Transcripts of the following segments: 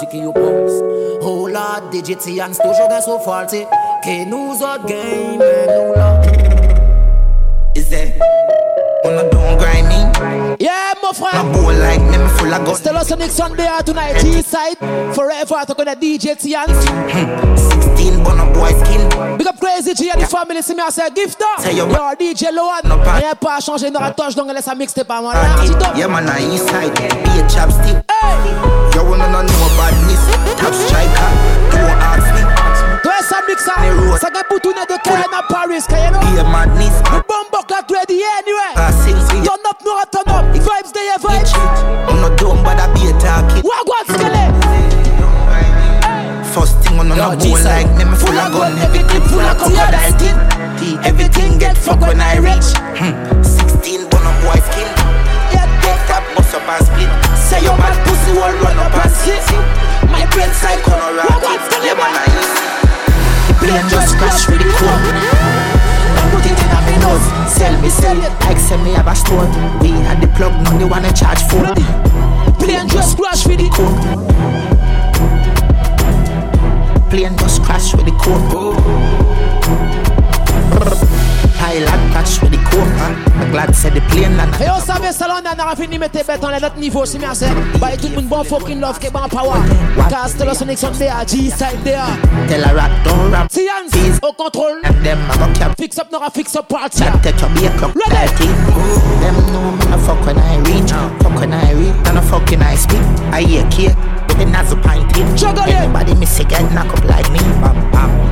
falsi ki yo pens Ou la digiti an sto jogan so falsi Ke nou zot gen men nou la Is that when I don't grind me? Yeah, my friend. My boy like me, full of gold. Still us on Sunday out tonight, G-side. Forever out gonna DJ Tians. 16 but no boy skin. Big up crazy G and the family, si me a say gift up. Yo DJ Loan, rien pas changer, n'aura touche donc laisse à mixer par moi. Yeah man, I inside, be a chapstick. Alexa. Saga putuna de Kayana Paris, Kayano. Yeah, madness. ready anyway. Turn up, no, turn up. Vibes, they vibes. I'm not dumb, but I be a talkie. Wagwan skele. First thing on a bowl like me, full of gun, everything full of crocodile teeth. Everything get fucked when I reach. Hmm. 16 bun up boy skin. bust up and split. Say your bad pussy will run up and sit. My brain side corner. Wagwan skele, million just crash with the chrome. I'm putting in on nose, sell me, sell it. Like send me have a stone. We had the plug, now they wanna charge 40. Plane just crash with the chrome. Plane just crash with the chrome. Thailand touch with the I'm glad said the plane land. Hey, on savait ça l'on a fini mettre bête on est notre niveau c'est bien c'est. say. By le my bon fucking love keep my power. Cast the sonic son there G side there. Tell a rat don't rap. see, au oh, control. And them I got cap. Fix up nora fix up party. can take your beer clock. Ready. Them know me no fuck when I reach. Fuck when I reach. And fuck when I speak. I hear kid. With the nozzle pint in. Juggle it. Anybody miss again knock up like me. Bam bam.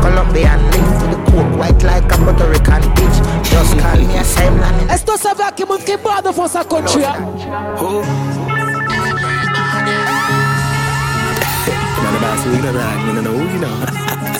Colombian link to the coke white like a Puerto Rican bitch. Just call me a Simon. Esto se ve aquí muy quemado por esa country. Oh. None of us, we don't know, we don't know, you know.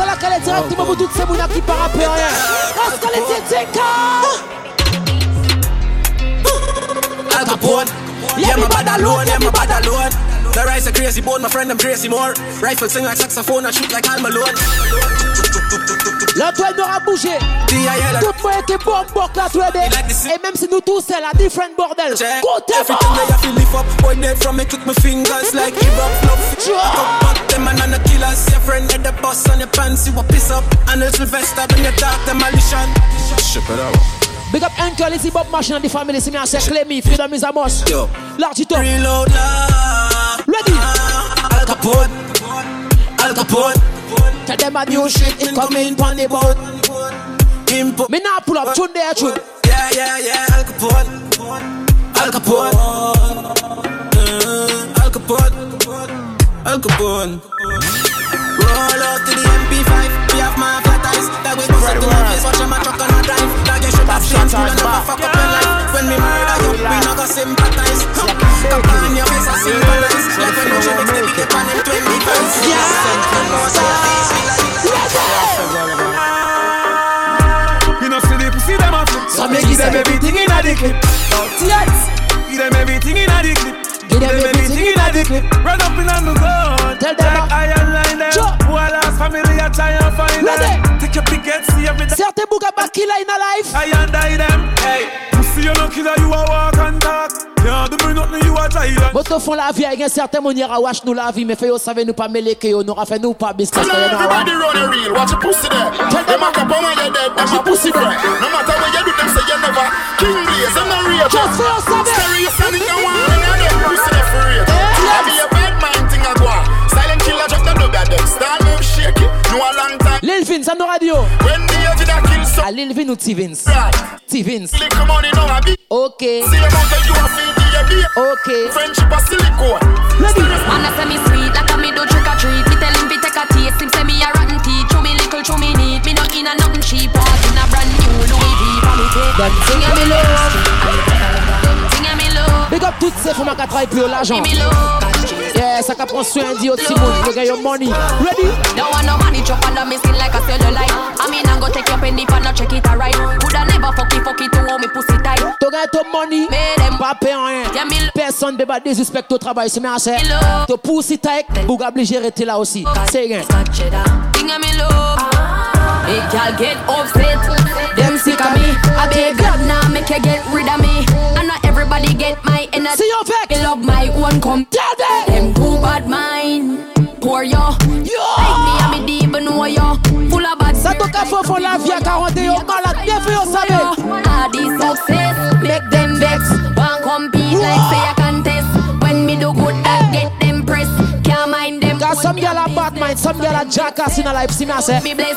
ça la calette direct, il m'a ces mouna qui parapent rien. La calette c'est Al Yeah, my bad alone, yeah, my bad alone. The rice a crazy bone, my friend, I'm crazy more. Rifle sing like saxophone, I shoot like Al Malone. La toile n'aura bougé. Tout moi qui bon bok la toile. Et même si nous tous c'est la different bordel. Côté Everything I feel me up, boy dead from me, took my fingers like give up love. Come back them and I'm a killer. Your friend and the boss, on your pants, you a piss up. And little vesta in you dark demolition. Ship it out. Big up Uncle Lizzie Bob Machine and the family, c'est bien, c'est Clémy, Freedom is a boss. L'argito. Reload love. Ready. Al Capone. Al Capone. Tell them a new shit, in coming on the boat. Me now pull up to there tune. Yeah, yeah, yeah, Al Capone. Al Capone. Mm, Al Capone. Al Capone. Roll out to the MP5. We have my flat eyes. That we bust up the knife. Watch my truck on a drive. Dog, you should have seen. Fuck up in life when me murder you, we not your face I sympathize. Like when you mix the big pan them, twenty pounds. Yeah. see them a flip. So them everything inna the clip. Give them everything inna the clip. Give them everything inna the clip. Run up inna me gun. Tell them like iron line them. Who last family a try and find them. Take your picket, see every day. Certain book about killer inna life. I and die them. Hey. Si you no killer, you a walk and talk. do me nothing, you a that. font la vie certain manière à wash nous la vie, mais fait yo savez nous pas mêler que yo n'aura fait nous pas business. everybody run a reel, watch your pussy there. Tell them I cup on my head, watch a pussy there. No matter what you do, them say you never. King Blaze, I'm not real. Just for us, I'm serious, and you want me them pussy there for real. Yeah, be a bad mind thing a go Silent killer, just a dub Stand up, shake it. a long time. Lil Vince, i radio. A little bit no Tivins. Tivins. Okay. Okay. Friendship a silicone. Ready. Man, I say me sweet like I me do trick or treat. Me tell him take a taste. Him say me a rotten teeth. me little, chew me neat. Me not in a nothing cheap. but in a brand new Louis V. me take. Them sing a me love. a me love. Big up toutes ces femmes qui travaillent pour l'argent. Me love. Yes, I can persuade you to move. Look at your money. Ready? No one no money, chop under me skin like a cellulite. I mean, I'm gonna take your penny for not check it alright. Would I never fuck it, fuck it to hold me pussy tight? To get ton money, mais them pas payer rien. Personne ne va désrespecter au travail, c'est bien assez. Ton pussy tight, vous obligé de là aussi. C'est rien. Thing I'm in love. Big gal get upset. Them sick of me. I beg God now, make you get rid of me. I not everybody get my. I See your back. Fill up my own come. Tell them. Them too bad mind. Pour yo. Yo. Like me, I'm a deep and know yo. Full of bad. Ça toca fofo la vie à 41 balles. mind, some girl a jackass in a life, see me I say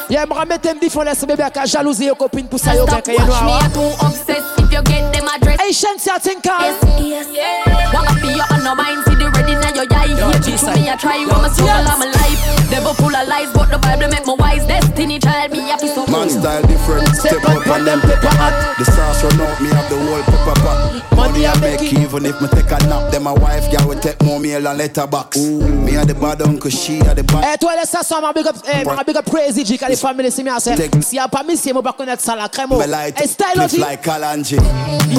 Yeah, me make them different, so baby I can jalousie your copine, pussy your back, you know Watch me, I too obsessed, if you get them address Hey, Shensi, I think I Yes, yes Walk up your on your mind, see the red in your eye Here, to me, I try, want me soul, i my life. Devil full of lies, but the Bible make my wise Destiny child, me happy so Man style different, step up and them pepper hot The sauce run out, me have the whole pepper pot Money I make, even if me take a nap Then my wife, girl, will take more meal and letterbox Ooh. Me and the bad uncle, she had the bad to le sa son, mwen big up, eh, mwen big up crazy G, ka di family si mi a Si a pa mi si, mwen pa konek sa la kremo. Oh. E style o G. like Kalanji.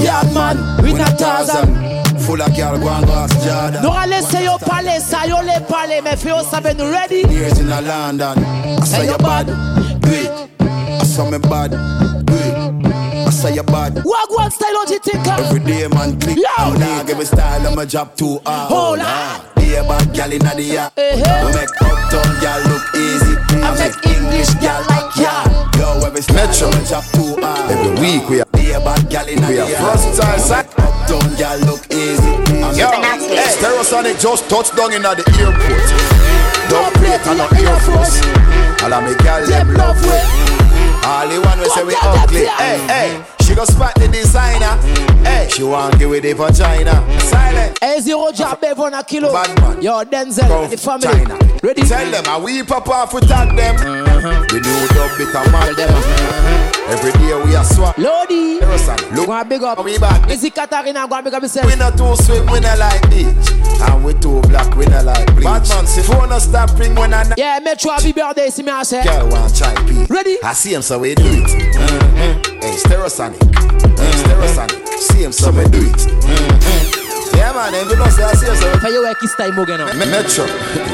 Yard man, we not thousand. Full of girl, go and go ask Jordan. No a lese yo pale, sa yo le pale, me fe yo sabe nou ready. Years in a London. I say you bad, do I saw me bad, do say you're bad. Wag wag style on think Every day man click. Loud. Now give me style, I'ma drop two Hold on. Be a bad gal inna the air. We uh-huh. make uptown gal look easy. I make English gal like ya. Yo, every style Metro. I'ma drop two Every week we are. Be a bad gal inna the air. We are versatile side. Uptown gal look easy. Yo, hey, Stereosonic just touched down inna the airport. Don't play it on the Air Force. All of me gal them love with. All the one we say we ugly. Hey, hey. She go spot the designer. Hey, she want give it for China. Silent. Hey, zero job, for on a kilo. Bad man. Yo, Denzel, the family. China. Ready? Tell them I we pop off, we tag them. Mm-hmm. The new dub bit of Tell them. Mm-hmm. Every day we are swap. Lodi. Look. Go big up. We back. Is it Katarina? Go big up yourself. We not too swim. We not like beach. And we too black. We not like bleach. Bad man, see phone not stopping when I. Yeah, Metro happy birthday. See me I say. Girl want try pee. Ready? I see him so we do it. Mm-hmm. Hey, Stereosonic. Mm-hmm. Stereosonic. See him so we do it. Mm-hmm. Yeah man, if you don't say I see him so. Tell you where kiss time again. Metro.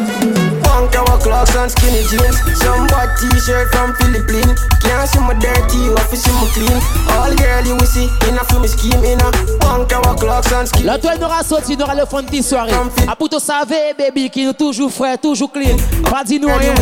out our clocks and skinny jeans. Some bad t-shirt from Philippines. Can't see my dirty, office see my clean. All girl you will see in a film scheme in a punk our clocks and skinny. L'Antoine aura sauté, aura le fond de soirée. A pour tout savoir, baby, qui nous toujours frais, toujours clean. Pas dit nous rien.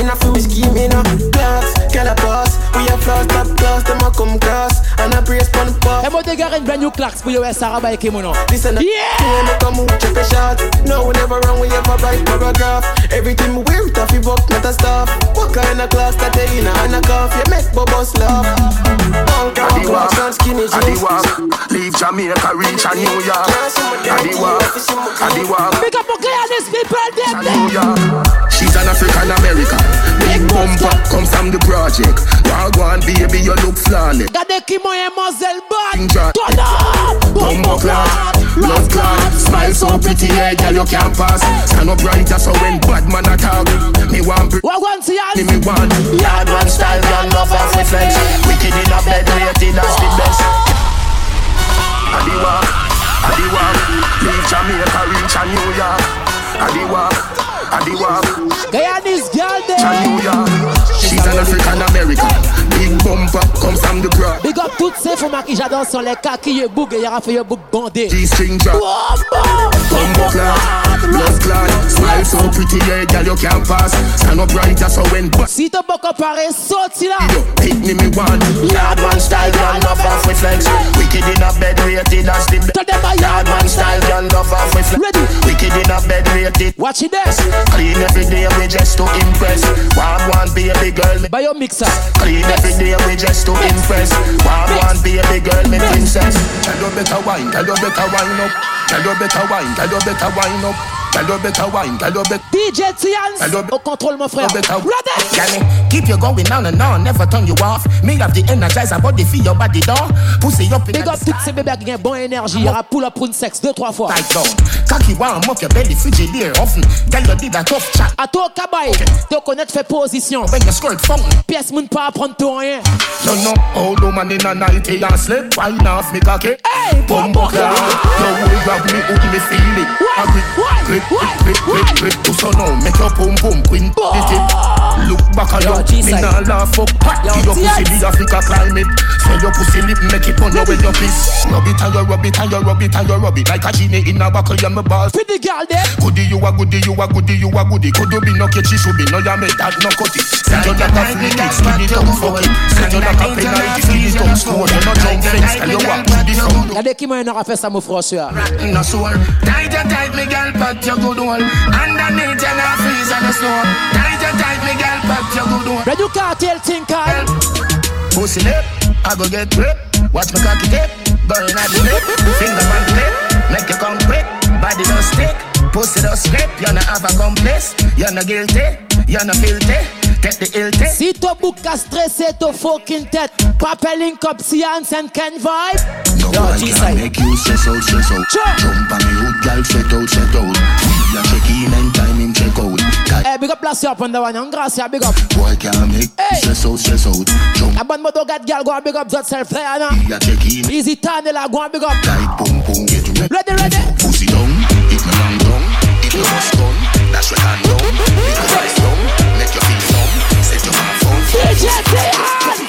In a film scheme in a class, girl a boss. We a floss, top class, them a come cross. And a brace pon pop. Et moi de une brand new clocks pour yo Sarah Baye Kimono. Listen, yeah! Come move, check a shot. No, never wrong, we ever bite paragraph. Everything me wear it off, you not a stuff. Walk in a class that they in a and a cuff, you make bubbles love. Addy walk, leave Jamaica, reach a New York. Adi walk, Adi walk. Pick up a girl, this people, they're She's an African American. Bumper comes from the project. Y'all go on, baby, you look flawless. Gade ki mo e mazel bad. Turn up! Bumbo clock, love clock. Smile so pretty, yeah, girl, you can't pass. Stand up right just so when bad man attack. Me want Me want Me want. Yard one style, girl, love and reflex. Wicked in a bed, rated as the best. Adi walk, Adi walk. Leave Jamaica, reach a New York. Adi walk. And the war. They are this girl there. She's an African American. Big bumper comes from the crowd. Big up toutes ces femmes qui j'adore sur les cas qui est boug et y'aura fait boug bandé. G-string drop. Combo clad, blood clad. Smile so pretty, yeah, girl, you can not pass. Stand up right, that's how when bust. Si t'as pas comparé, sorti là. Yo, hit me, me one. Yard man style, girl, love off with flex. Wicked in a bed, rated as the best. Yard man style, girl, love off with flex. Ready. Wicked in a bed, rated. Watch it there. Eh? Clean every day, we just to impress. Buy your mixer. Clean every day, we just to impress. One one baby girl, me princess. Tell you better wine, tell you better wine up. Tell you better wine, tell you better wine up. DJ Tians, au contrôle mon frère. Johnny, eh, keep you going on and on, never turn you off. Me have the energizer Body the feel your body door. Pussy up in the Big up toutes ces bébés qui ont bon énergie. Y'aura pull up une sexe deux trois fois. Tight down, cocky warm up your belly, there often. Tell you did a tough chat. A toi cabaye, te connaître fait position. When you squirt funk, pièce moun pas apprendre tout rien. No no, how the man in a night he a slip, why not me cocky? Hey, bombo clap, you will grab me, hook me, feel it. What? Rip, rip, rip, rip to son now Make your boom boom queen This Look back and look, me nah laugh fuck Yo, your pussy the Africa climate Sell your pussy lip make it on your when you piss Rub it and your, rub it and your, rub it and your, rub it Like a genie in a bottle. you me balls Pretty girl there Goody you a goody, you a goody, you a goody Could you be no catchy, should be no ya that no cut it Say you not a free kick, skin it fuck it Say you not a penalty, skin it down score You no jump fence and you walk to the sound Y'a des qui m'en aura fait ça mon frère sûr Rotten a soul Tight and tight me girl, but you good one Underneath you not freeze on the snow Tight you tight, me girl, but you go do. Red you cartel think I. Pussy lip, I go get grip. Watch me cocky dip, burn at the lip. Finger on clip, make you come quick. Body don't stick, pussy don't slip. You no have a complice, you no guilty, you no filthy. Take the ill tip. Si to book a stress, c'est to fucking tête. Papelling up science and can vibe. No Yo, one can make you stress out, stress out. Jump on me hood, girl, set out, set out. We are check in and time in, check out. Hey, big up last year up on the one. And Gracia, big up. Boy, can't make hey. stress out, stress out. Jump. A band moto got girl, go and big up that self player now. Yeah, take him. Easy go and big up. Tight, boom, boom, get ready. Ready, ready. Pussy down, hit me long down. Hit me bust down, dash your hand down. Hit your eyes down, make your feet down. Set your hand down. DJ Tian!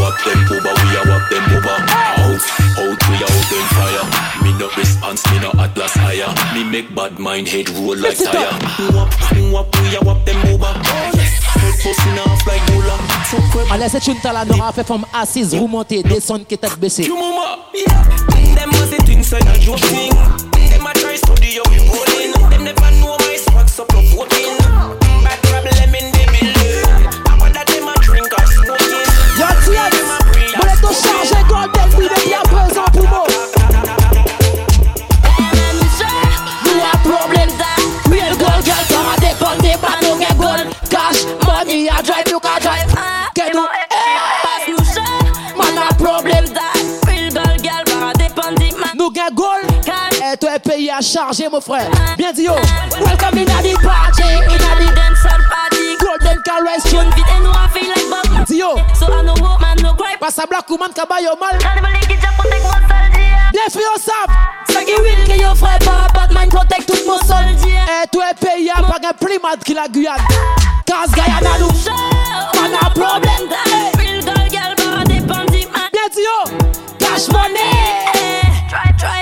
Walk them over, we are walk them over. Out, out, we are out them fire no response, me no atlas higher. Me make bad mind head roll like tire. Wap, wap, we a wap them over. Oh, Allez, c'est une talent aura fait from assise, remonter, descendre, qui tête baissée. You mama, yeah. Them was the things that I drove Them a try study how we rolling. Them never know my sparks up of voting. Bad problem in the building. I want that them a drink or smoking. Yo, tiens, vous êtes chargé, golden, oui, mais bien présent pour moi. Tu es payé à charger, mon frère. Bien dit, yo. Welcome in a the party. In a dancehall party. Golden Car West. feel like So I know what man no gripe. mal. Bien fait on C'est qui que yo frère pas Batman protect tout mon soldier. Et à pas un qui la Guyane. Cause Guyana On a problème. Bien dit, yo. Cash money. Try, try.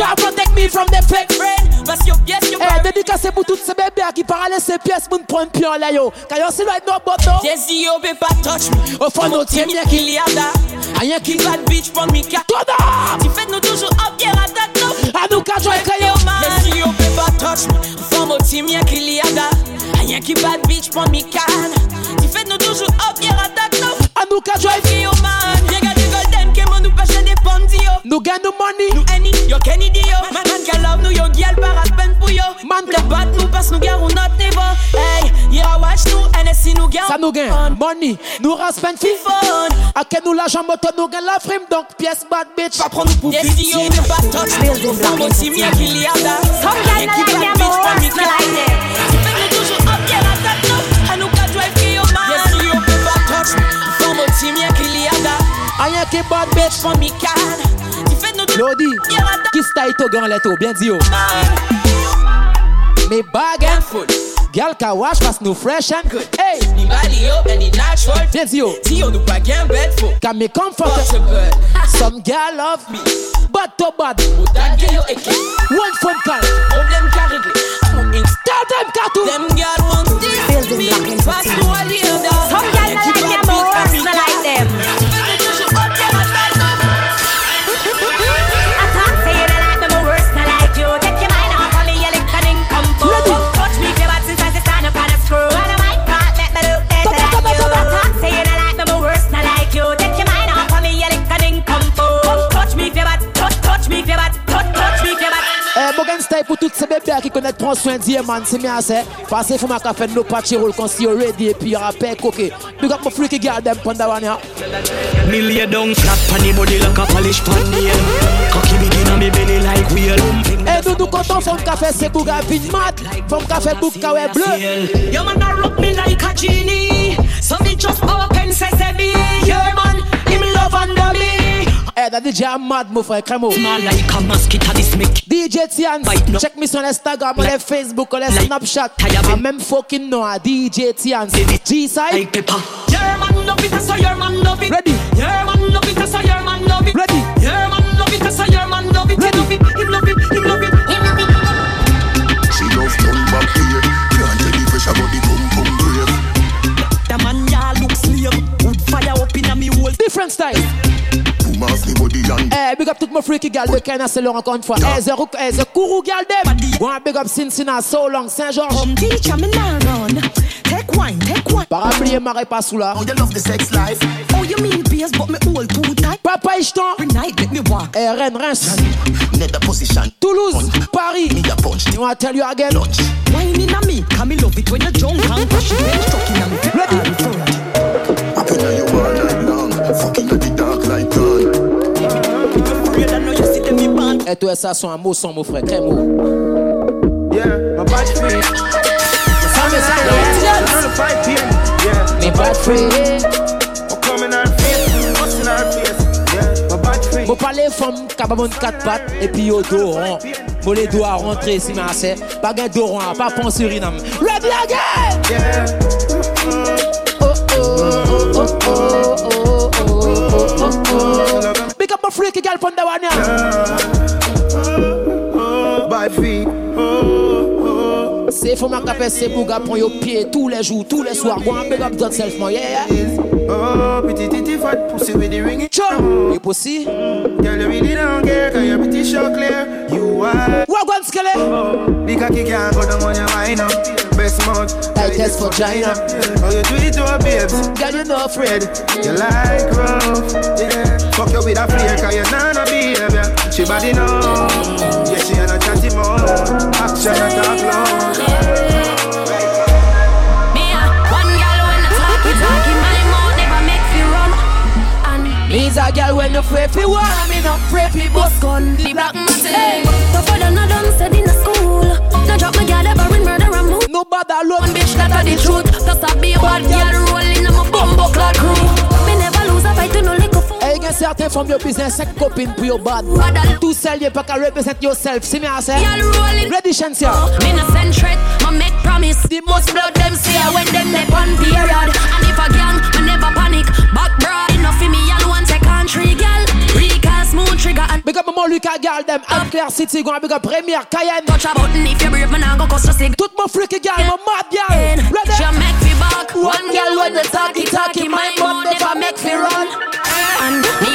protect me from the fake friend. Monsieur, yes, you hey, eh, dédicacé pour toutes ces bébés qui parlent de ces pièces, moun prend pion là yo. Quand yon si loin no boto. Yes, yo be pas touch me. Au fond, nous tient bien qu'il y a da. Ayen ah, ah, qui bad bitch pour mi ka. Tu fais nous toujours up, yeah, la date no. A nous ka joie que yo man. Yes, yo be pas touch me. Au fond, nous tient bien qu'il y a da. Ayen qui bad bitch pour mi ka. Tu fais nous toujours up, yeah, la date no. A nous ka joie que yo man. fâché des bandits, Nous gagne money. Nous any, yo Kennedy, yo. Man, man, can love nous, yo, girl, par peine pour yo. Man, les bat nous, passe nous gagne, on notre niveau. Hey, yeah, watch nous, NSC nous gagne. Ça nous gagne, money. Nous raspen fifon. A que nous l'argent moto, nous gagne la frime, donc pièce bad bitch. Va prendre pour Yes, yo, we bat top. Sans mon team, y'a qu'il y a là. Some guys not like them, but one not like them. Tu fais nous toujours up, y'a la tête, nous. À nous, qu'à drive, qui yo, man. Yes, yo, we bat top. Sans mon team, y'a qu'il y a Rien que bonne bête familiale. Tu fais nous Lodi, qui style to grand leto, bien dit yo. Me bag and food Gal ka wash pass nous fresh and good. Hey, ni bali yo ni natural. Bien dit yo. Ti yo nous bag and bed full. Ka me comfort. Some gal love me. Bad to bad. Boudan ke yo eke. One phone call. Problem ka réglé. install them cartoon. Them gal want this. Building black and fast. Some gal not like them. Not like them. Konswen diye man si mi ase Pase fwa maka fe nou pache rol konsi yo ready Pi yo apen koke Big up mou freaky girl dem pon da wan ya Mi lay down flat pan body like a polish pan di begin on mi belly like wheel E doudou konton fwa cafe. fe se kouga vin mat Fwa mka fe bouk kawe ble Yo man a rock me like a genie So me just open sesame Hey, eh, that DJ a mad move for come out. Small like a mosquito this make. DJ Tian, no. check me on Instagram, like, on Facebook, on like, Snapchat. I mem fucking know a DJ Tian. G side. Hey, Pepper. Your man love it, so your man love it. Ready. Your man love it, so your man love it. Ready. Your man love it, so your man love it. Ready. Love it, he love it, he love it. She love turn back here. Can't tell the pressure, but the boom boom brave. The man y'all look slave. Wood fire up in a me hole. Different style. Hey, big up toute ma freaky gal, le Ken assez long encore une fois. Hey, the, rook, hey, the Kourou gal dem. One big up Cincinnati, so long, Saint-Georges. Come teacher, me now run. Take wine, take wine. Parapluie, marais pas sous là. Oh, you love the sex life. Oh, you mean beers, but me all too tight. Papa, ich t'en. Every night, let me walk. Hey, Rennes, Reims. Need the position. Toulouse, Paris. Me a punch. You wanna tell you again? Lunch. Wine in a me, come me love it when you're drunk and push me. Stuck in a me, Ready? Up in your world night long. Fucking at the dark like Et toi, ça, son amour, son mot, frère. Très mot. Yeah, my bad Yeah My bad friend. Mo pale fom kababon kat pat Epi yo do Mo le do a rentre si ma se Bagen do ron, pa pon surinam Ready again! oh Oh oh oh oh oh oh oh oh oh Big up my from yeah. vie. Oh, oh. C'est faut m'acapesser pour gapon yo pied tous les jours, tous les soirs. Go and big up that self, man, yeah. Oh, petit titi fat pussy with the ring. Chum, you pussy. Girl, you really don't care, cause you're pretty sure. clear. You are. What guns kill it? The cocky can't go down on your mind up. Best mouth, tightest vagina. Oh, you do it to a babes. Girl, you no afraid. You like rough. Yeah. Fuck you with a flare, cause you're not a behavior. She body know. Girl, when you pray for war, I mean, i pray for bus gun. The black matter. Hey. But father the no dumb said in the school. No drop my girl ever in murder and move. No bother, alone, bitch, that are the truth. Cause I be a bad girl rolling in my bumbo clad crew. Me never lose a fight to no lick fool. Hey, get certain from your business, set coping for your bad. To sell you, pack represent yourself. See me, I say. Y'all rolling. Ready, Shansia. Oh, me not send threat, Me make promise. The most blood them see when them they on period. And if a girl trigger and Big up my Luca girl them Up Clear City gonna big up Premier Cayenne Touch a button if you brave man I am gonna cause a sig Toute my freaky girl, my mad girl Ready? She make me back One girl when the talky talky, My mouth never make me run And me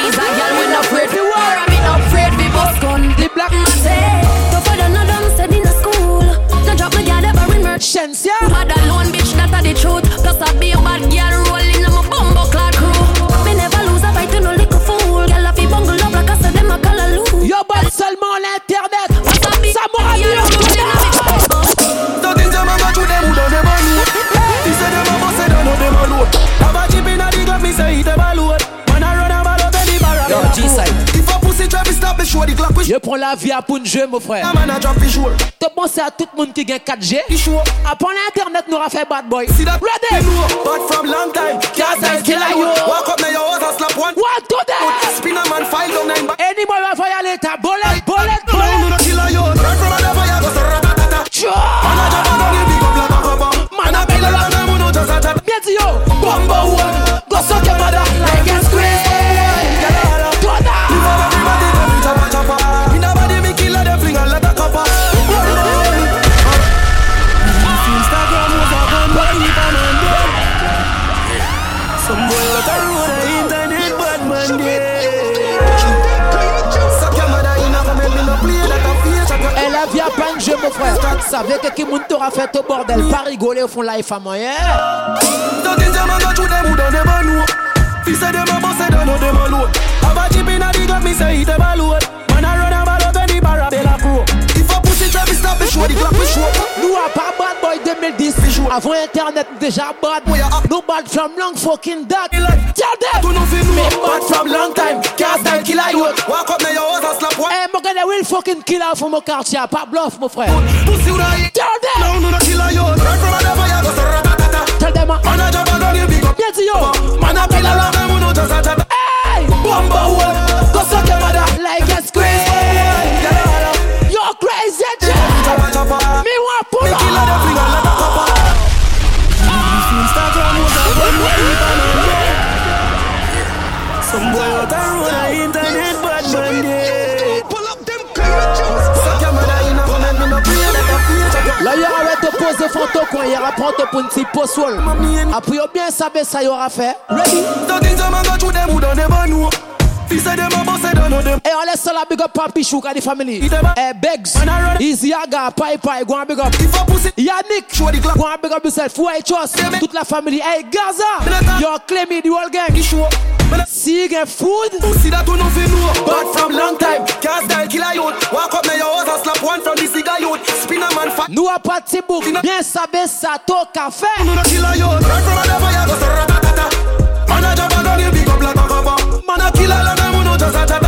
Yo prends la à à tout 4G. bad boy. But from long time, can't Walk up now, your house and slap one. What do that? Spin a man, file down nine. Anybody want violate a bullet, bullet, bullet. No, no, kill you. Run from another fire, go saratatata. Sure. Man, I jump down, you big up like Man, I bail around, I'm gonna just attack. yo, bombo one, go suck your Savez que qui t'aura fait au bordel Pas rigoler au fond life à moyen Dans des diamants dans tout des dans des balours Fils de ma bosse dans nos des balours Avant j'y pina dit God show, the clap is show. Nous à pas bad boy 2010. Avant internet, déjà bad. Oh, no bad from long fucking date. Tell them. Tout nous fait nous. Bad from long time. Cast time kill a out. Walk up na your house and slap one. Eh, mon gars, they will fucking kill out from mon quartier. Pas bluff, mon frère. Pussy ou Tell them. Non, nous no kill a out. Run from the fire, go sarra tatata. Tell them. Man a job a gun, you big up. Bien yo. Man a kill a lot, them who know just a chat. Hey. Bomba hole. Go suck your mother. Like a squeeze. Joseph Antokon hier apprend te pour une petite possol. Après, bien saber ça y aura fait. Ready? Hey, on laisse la big up Papi Chouk and the family. Hey, eh, begs. Easy Aga, Pai Pai, go and big up. Yannick, go and big up yourself. Who I trust? Toute la famille. Hey, Gaza, you're claiming the whole gang. See get food. See that you know fi know. Bad from long time. Can't style killer youth. Walk up now your house and slap one from the cigar youth. Spin a man fat. Nous apati book. Bien saber ça to café. Nous no killer youth. Run from a devil ya go so ratatata. Man a jump and run you big up like a cover. Man a killer and I'm no just a chatter.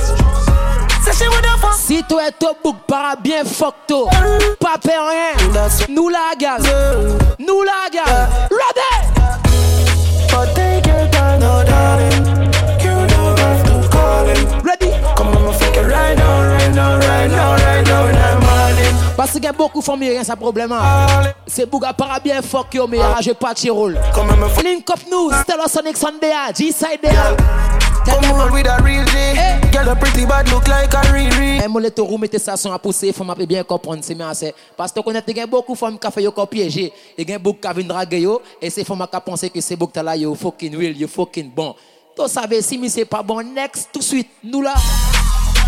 Si toi et au bouc, para bien fuck toi Pas rien. Nous la gars, Nous la gars. Ready. take oh, darling You Ready. Come on, fuck it right now, right now, right now, right now, and I'm on Parce qu'il y a beaucoup de familles, rien, ça problème. Hein. C'est Bouga para bien fuck yo, mais ah. je pas de rôle. Link up nous, Stellar Sonic Sunday, G-Side there. Come on with a real a pretty bad look like a ça son à pousser, faut m'appeler bien comprendre, c'est bien Parce que tu connais, beaucoup de femmes qui fait piégé. beaucoup qui draguer et c'est femmes qui que c'est beau que yo fucking real, yo fucking bon. Tu savais si mais c'est pas bon, next, tout de suite, nous là.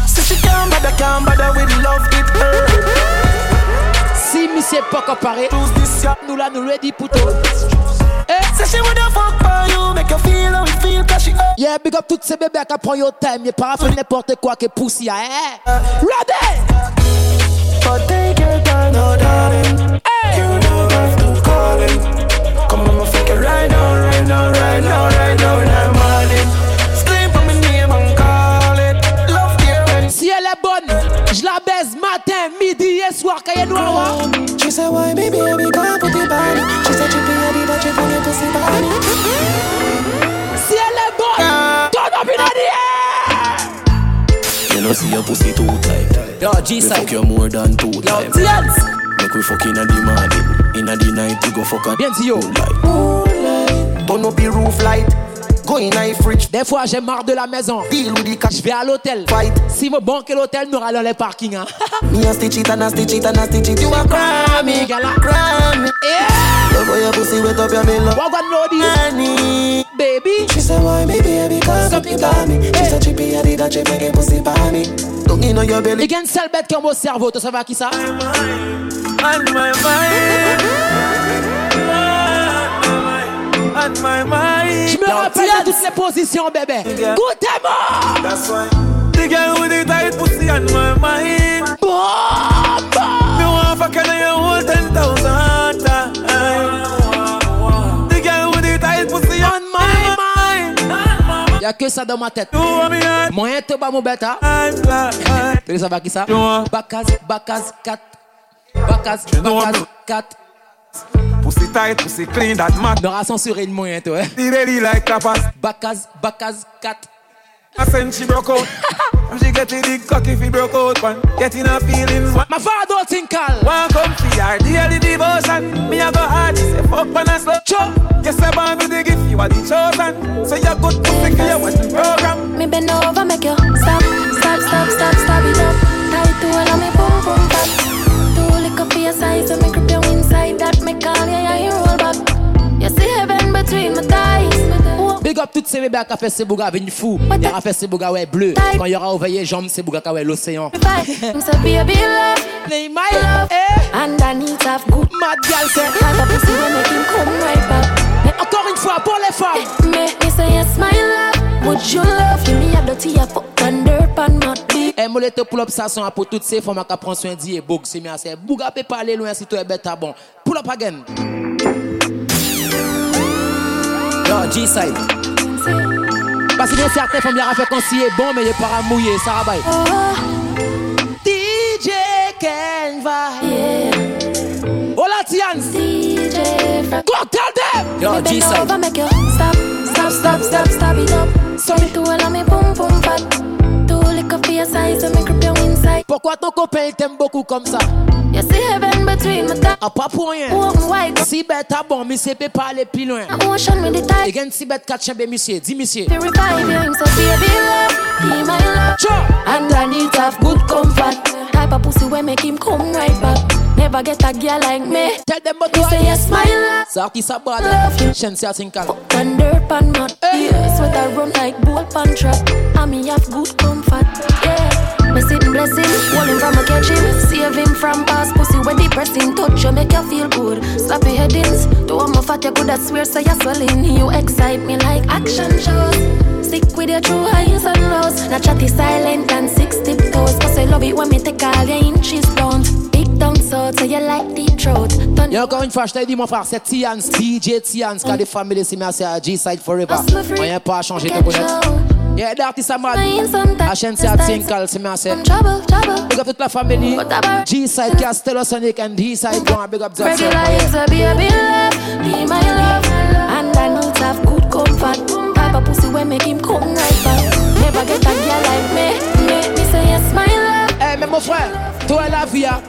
Si love, it Si mi c'est pas comparé, nous là, nous dit Eh, say she woulda fuck for you, make you feel how it feel cause she up. Eh. Yeah, big up toutes ces bébés qui prend your time, y'a pas à faire n'importe quoi que pussy, hein. Eh? Ready? But take your time, no darling. Hey. You don't have to call it. Come on, I'ma fuck it right now, right now, right now, right now, and I'm Scream for my name and call it. Love you. Si elle est bonne, je la baise matin, midi et soir quand y'a noir. She said, why me baby, come no see your pussy too tight. Yo, G side. fuck you more than two times. Yo, times. Make we fuck in the morning, in the night we go fuck a. Bien, yo. Moonlight. Turn up the roof light. Going life rich. Des fois, j'ai marre de la maison. Deal with the cash. Je vais à l'hôtel. Fight. Si me banque l'hôtel, nous allons les parkings. Hein. me a stitch it and a stitch it and a stitch it. You a cry me, girl a cry me. Yeah. Look for your pussy, wet up your melon. What gonna know this? Honey. Baby. She said, why me baby, cause something got me. She said, chippy, I did that, she making pussy for me. Don't you know your belly. Il y a une sale bête qui a mon cerveau, tu sais pas qui ça? And my mind on my mind. Je me rappelle de toutes les positions, bébé. Goûtez-moi. That's why. The girl with the tight pussy on my mind. Bomba. Me want fuck her you ten thousand times. Eh. The girl with the tight pussy on my mind. Y'a que ça dans ma tête. Moyen te bat mon bêta. Tu veux savoir qui ça? Bacas, Bacas quatre. Bacas, Bacas quatre. Pussy tight, pussy clean, that mat. Nora censuré le moyen, toi. The belly like tapas. Bacaz, Bacaz cat I send she broke out. she get the big cock if he broke out. One getting her feelings. One. My father think all. One to for her daily devotion. Me I a heart, she say fuck when I slow. choke. Yes, I born with the gift, you are the chosen. So you're good to pick your western program. Me bend over, make you stop, stop, stop, stop, stop it up. Tight to all of me boom boom pop. Too lick up for your size, so me Big up toutes ces bébés à café c'est bouga une fou. Y aura fait c'est bouga ouais bleu. Quand il y aura ouvrier jambes c'est bouga ouais l'océan. So baby love, play my love. Eh. And I need have good mad girl say. And I pussy will make him come right Encore une fois pour les femmes. Mais, eh, me yes my love. Would you love give me a dirty a fuck under pan not be. Et moi te pull up ça son pour toutes ces femmes qui prennent soin d'y et bouga c'est mieux c'est bouga peut pas aller loin si tu es bête à bon. Pull up again. G-Side. Parce que certains font bien faire est bon, mais il est pas mouillé, ça rabaille. DJ Kenva. Oh la Tian. Go tell them. G-Side. Stop, stop, stop, stop, stop it up. to me Pourquoi ton copain il t'aime beaucoup comme ça? You see heaven between my thighs. A pas pour rien. Si bête a bon, mais c'est pas aller plus loin. Ocean with the tide. Again, si bête quatre chambres, monsieur, dis monsieur. Be reviving, so baby love, be my love. Sure. And I need have good comfort. Type of pussy where make him come right back. Never get a girl like me. Tell them about you say yes, my love. Zaki Sabad. Shen Sia Sinkal. Thunder pan not Yes, sweat I run like bull pan trap. I me have good comfort. Me Missing blessing, walling from a catch him. Save him from past pussy when depressing. Touch you make you feel good. Sloppy headings, do I'm a fat you good. I swear so you're swelling. You excite me like action shows. Stick with your true highs and lows. Not chatty silent and six tip Cause I love it when me take all your inches down. Et encore une fois, je t'ai dit, mon frère, c'est Tians, DJ Tians, car les familles, c'est merci à G-Side Forever. Rien pas à changer de connaître. Yeah, y chaîne c'est à Tinkal, c'est merci. Big up toute la famille. G-Side, Castello Sonic, and side big up a mais mon frère, toi la vie, hein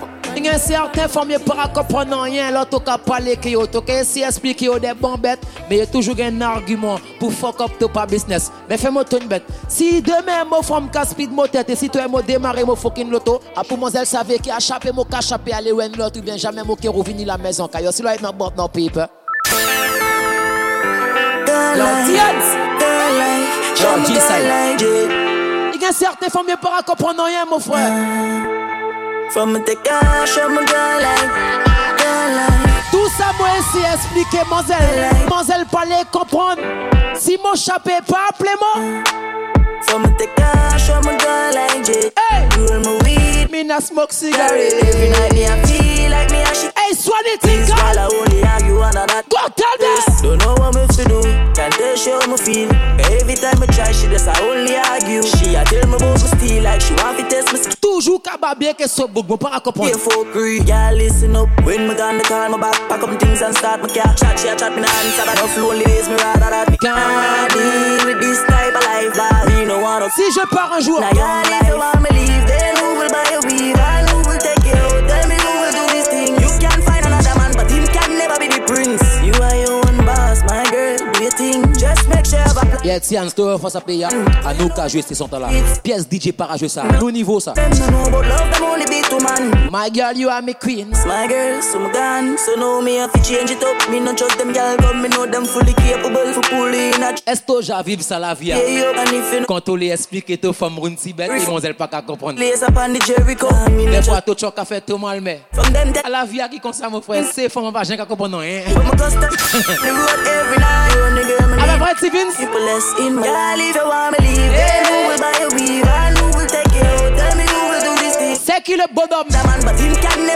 gen certains femmes qui ne comprennent rien, l'autre qui parle, qui si explique des bons bêtes, mais il y a toujours un argument pour fuck up ton business. Mais fais-moi une bête. Si demain, mon femme casse speed mon tête, et si toi, moi démarrer mon fucking loto, à pour moi, elle savait qui a chappé mon cas chappé aller ou l'autre, ou bien jamais mon qui revenir la maison, car si là, il est dans le dans pays, hein. y Il y a certains femmes qui ne comprennent rien, mon frère. From my girl like, girl like. Tout ça, moi, c'est expliquer, mademoiselle. Mademoiselle, pas les comprendre. Si mon chapé pas, appelez-moi. From me te cash, I'm a girl like Jay. Hey! Roll my weed. Me na smoke cigarette. Every night me I feel like me I shit. Hey, swan it, think girl. While I only argue on that. Go tell them. Don't know what me to do. Can't tell she how me feel. Every time I try, she just I only argue. She I tell me about me steal like she want to test me skill. toujours bien que ce book, Si je pars un jour. Y'a Etsy en store face à payer. A nous qu'à jouer ces centres là. Pièce DJ par à jouer ça. Nous niveau ça. My girl, you are my queen. My girl, so my gun. So no me have to change it up. Me non, trust them girl, but me know them fully capable for pulling at. Est-ce que j'ai vivre ça la vie? Quand on les explique et aux femmes run si bête, ils vont pas qu'à comprendre. Des fois, tout choc à faire tout mal, mais. À ah, la vie qui concerne mon frère, c'est femme pas j'ai qu'à comprendre, hein. Avec vrai, Stevens. in my life if you want me leave. Yeah. Who will buy a weave and who will take Tell me who will do this thing. C'est qui le bonhomme?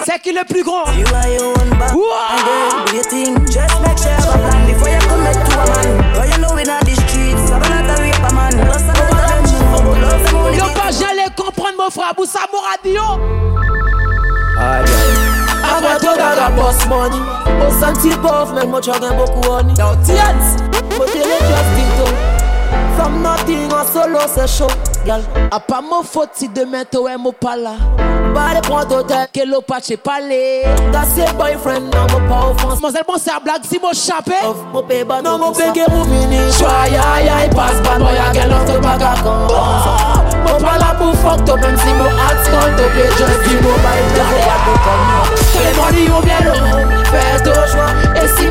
C'est qui le plus grand? You are your own Wow. Just make sure a plan before you commit to a man. Girl, you know we not the streets. We're not a rapper man. Lost a lot of Yo, quand j'allais comprendre mon frère Boussa Mouradio. Aïe, aïe. toi boss money Au senti pauvre mais moi j'aurais beaucoup honey Now tiens, moi t'es le just dit Femme nothing en solo, c'est chaud, gal. A pas mon faute si demain et mon pas là. Pas bah, les d'hôtel, que l'eau pas chez palais. ses boyfriend, non, mon pas offense. zèle bon, c'est à blague si mon chapé. Bah, mon non, mon pégué roumini. Choua, ya, passe pas, moi, y'a quel Mon pas pour si mon mon de comme Et si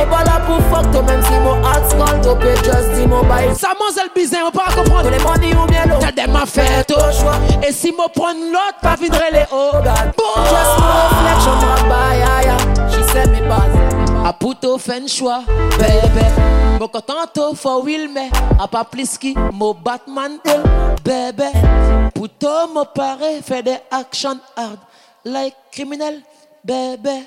On pas pour fuck même si mon heart mon Ça le bizarre, on pas comprendre les ou bien T'as des mafettes, Et si mon prend l'autre pas vidré les hauts A puto fait choix baby Beaucoup tantôt for will mais A pas plus qui mon Batman bébé eh, bébé Puto me paraît fait des actions hard Like criminel bébé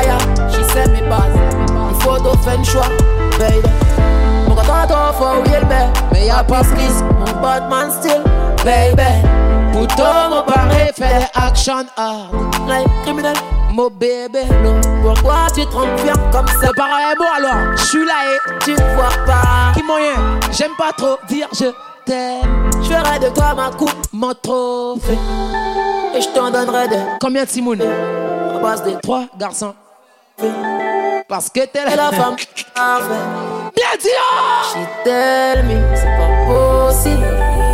fire, she mes me Il faut d'autres faire choix, baby. Mon content d'en for real, baby. Mais y'a pas risque mon Batman style baby. Pourtant, mon pareil fait action hard. Like criminel, mon bébé, non. Pourquoi tu te confies comme ça? Le est bon alors, je suis là et tu ne vois pas. Qui moyen, j'aime pas trop dire je t'aime. Je ferai de toi ma coupe, mon trophée. Et je t'en donnerai de. Combien de Simone? À base des trois garçons. Parce que t'es la femme parfaite. Bien dit oh! She tell me, c'est pas possible.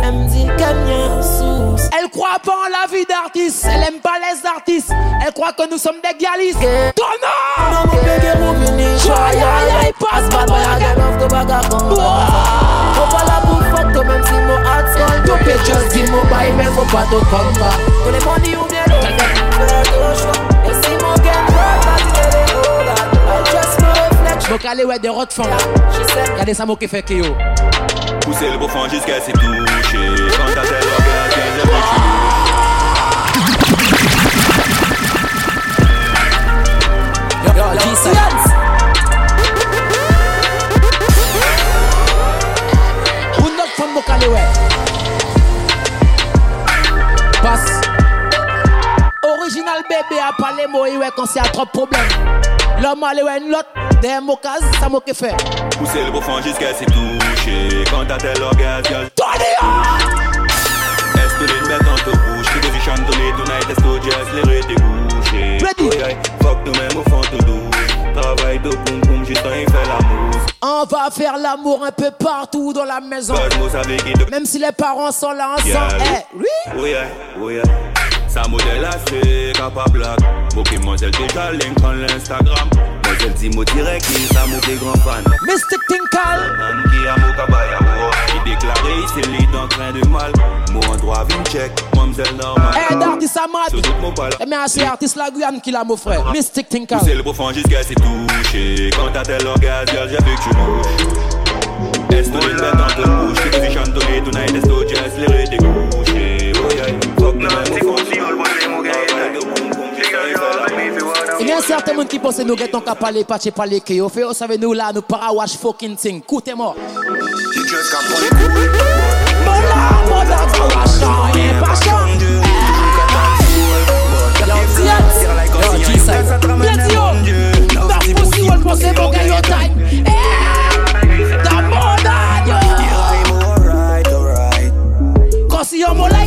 Elle me dit qu'elle n'y a souci. Elle croit pas en la vie d'artiste. Elle aime pas les artistes. Elle croit que nous sommes des galistes. Donna! Non, mon bébé, mon mini. Aïe, aïe, aïe, passe pas toi la gueule. Pas la pour photo, même si mon heart se Tu peux juste dire mon bail, mais faut pas te combattre. Tous les bandits calé ouais wè de rot Gade sa des qui fè que yo Poussez le profond jusqu'à s'y touche Quand ta tel orgasme le Yo, yo, Original bébé a parlé moi ouais quand c'est trop problème L'homme allait ouais une lotte, des mocas, ça m'a fait. Pousser le profond jusqu'à s'y toucher. Quand t'as tel orgasme, Tony! Est-ce que mecs en te bouche? Que devient chantonner, tonight, est-ce que jazz, les Tu débouchées? Ready! Fuck nous même au fond de douche. Travail de boum boum, juste tant fait l'amour. On va faire l'amour un peu partout dans la maison. Même si les parents sont là ensemble. Yeah. Eh, oui? Oui, oui, oui. Sa modèle assez capable. Ok, monsel déjà link an l'Instagram Monsel di mou direk, li sa mou de gran fan Mystic Tinkal Nan qui a mou kabaya wou Li deklare, se li dan train de mal Mou an dro avin chek, monsel normal E, d'artis a mat E, men a se artis la Guyane qui la mon frère ah. Mystic Tinkal C'est le profond jusqu'à se touche Quand t'as tel orgasme, girl, j'ai vu que tu mouches Est-ce ton une bête dans ton bouche Que tu chantes donner tonight, est-ce ton jazz, les redécouches Oh yeah, fuck the c'est comme on le voyait Gen serte moun ki pose nou gen ton ka pale pache pale ki yo fe yo save nou la nou para wash fokin ting Koute mò Mò la mò la ta wash nan e pasyon Yo diet, yo jisay, beti yo Bas posi wèl pose mò gen yo tay Da mò dan yo Kosi yo mò lay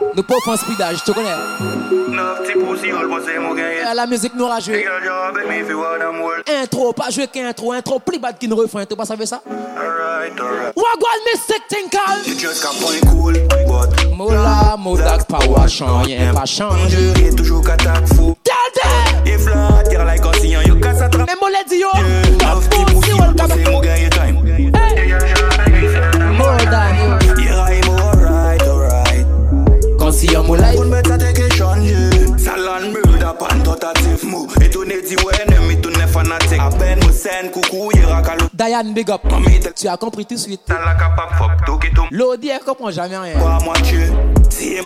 Nou pou fwen spidaj, j te konen La müzik nou raje Entro, pa jwe ki entro Entro, pli bat ki nou refwen, te pa save sa Ouagwad mi sektin kal Mou la, mou dak, pa wachan Yen pa chan, anjou Yen toujou katak fou Yen flan, ter lai konsi Big Up. Tu as compris tout de suite. L'audi, elle comprend jamais rien.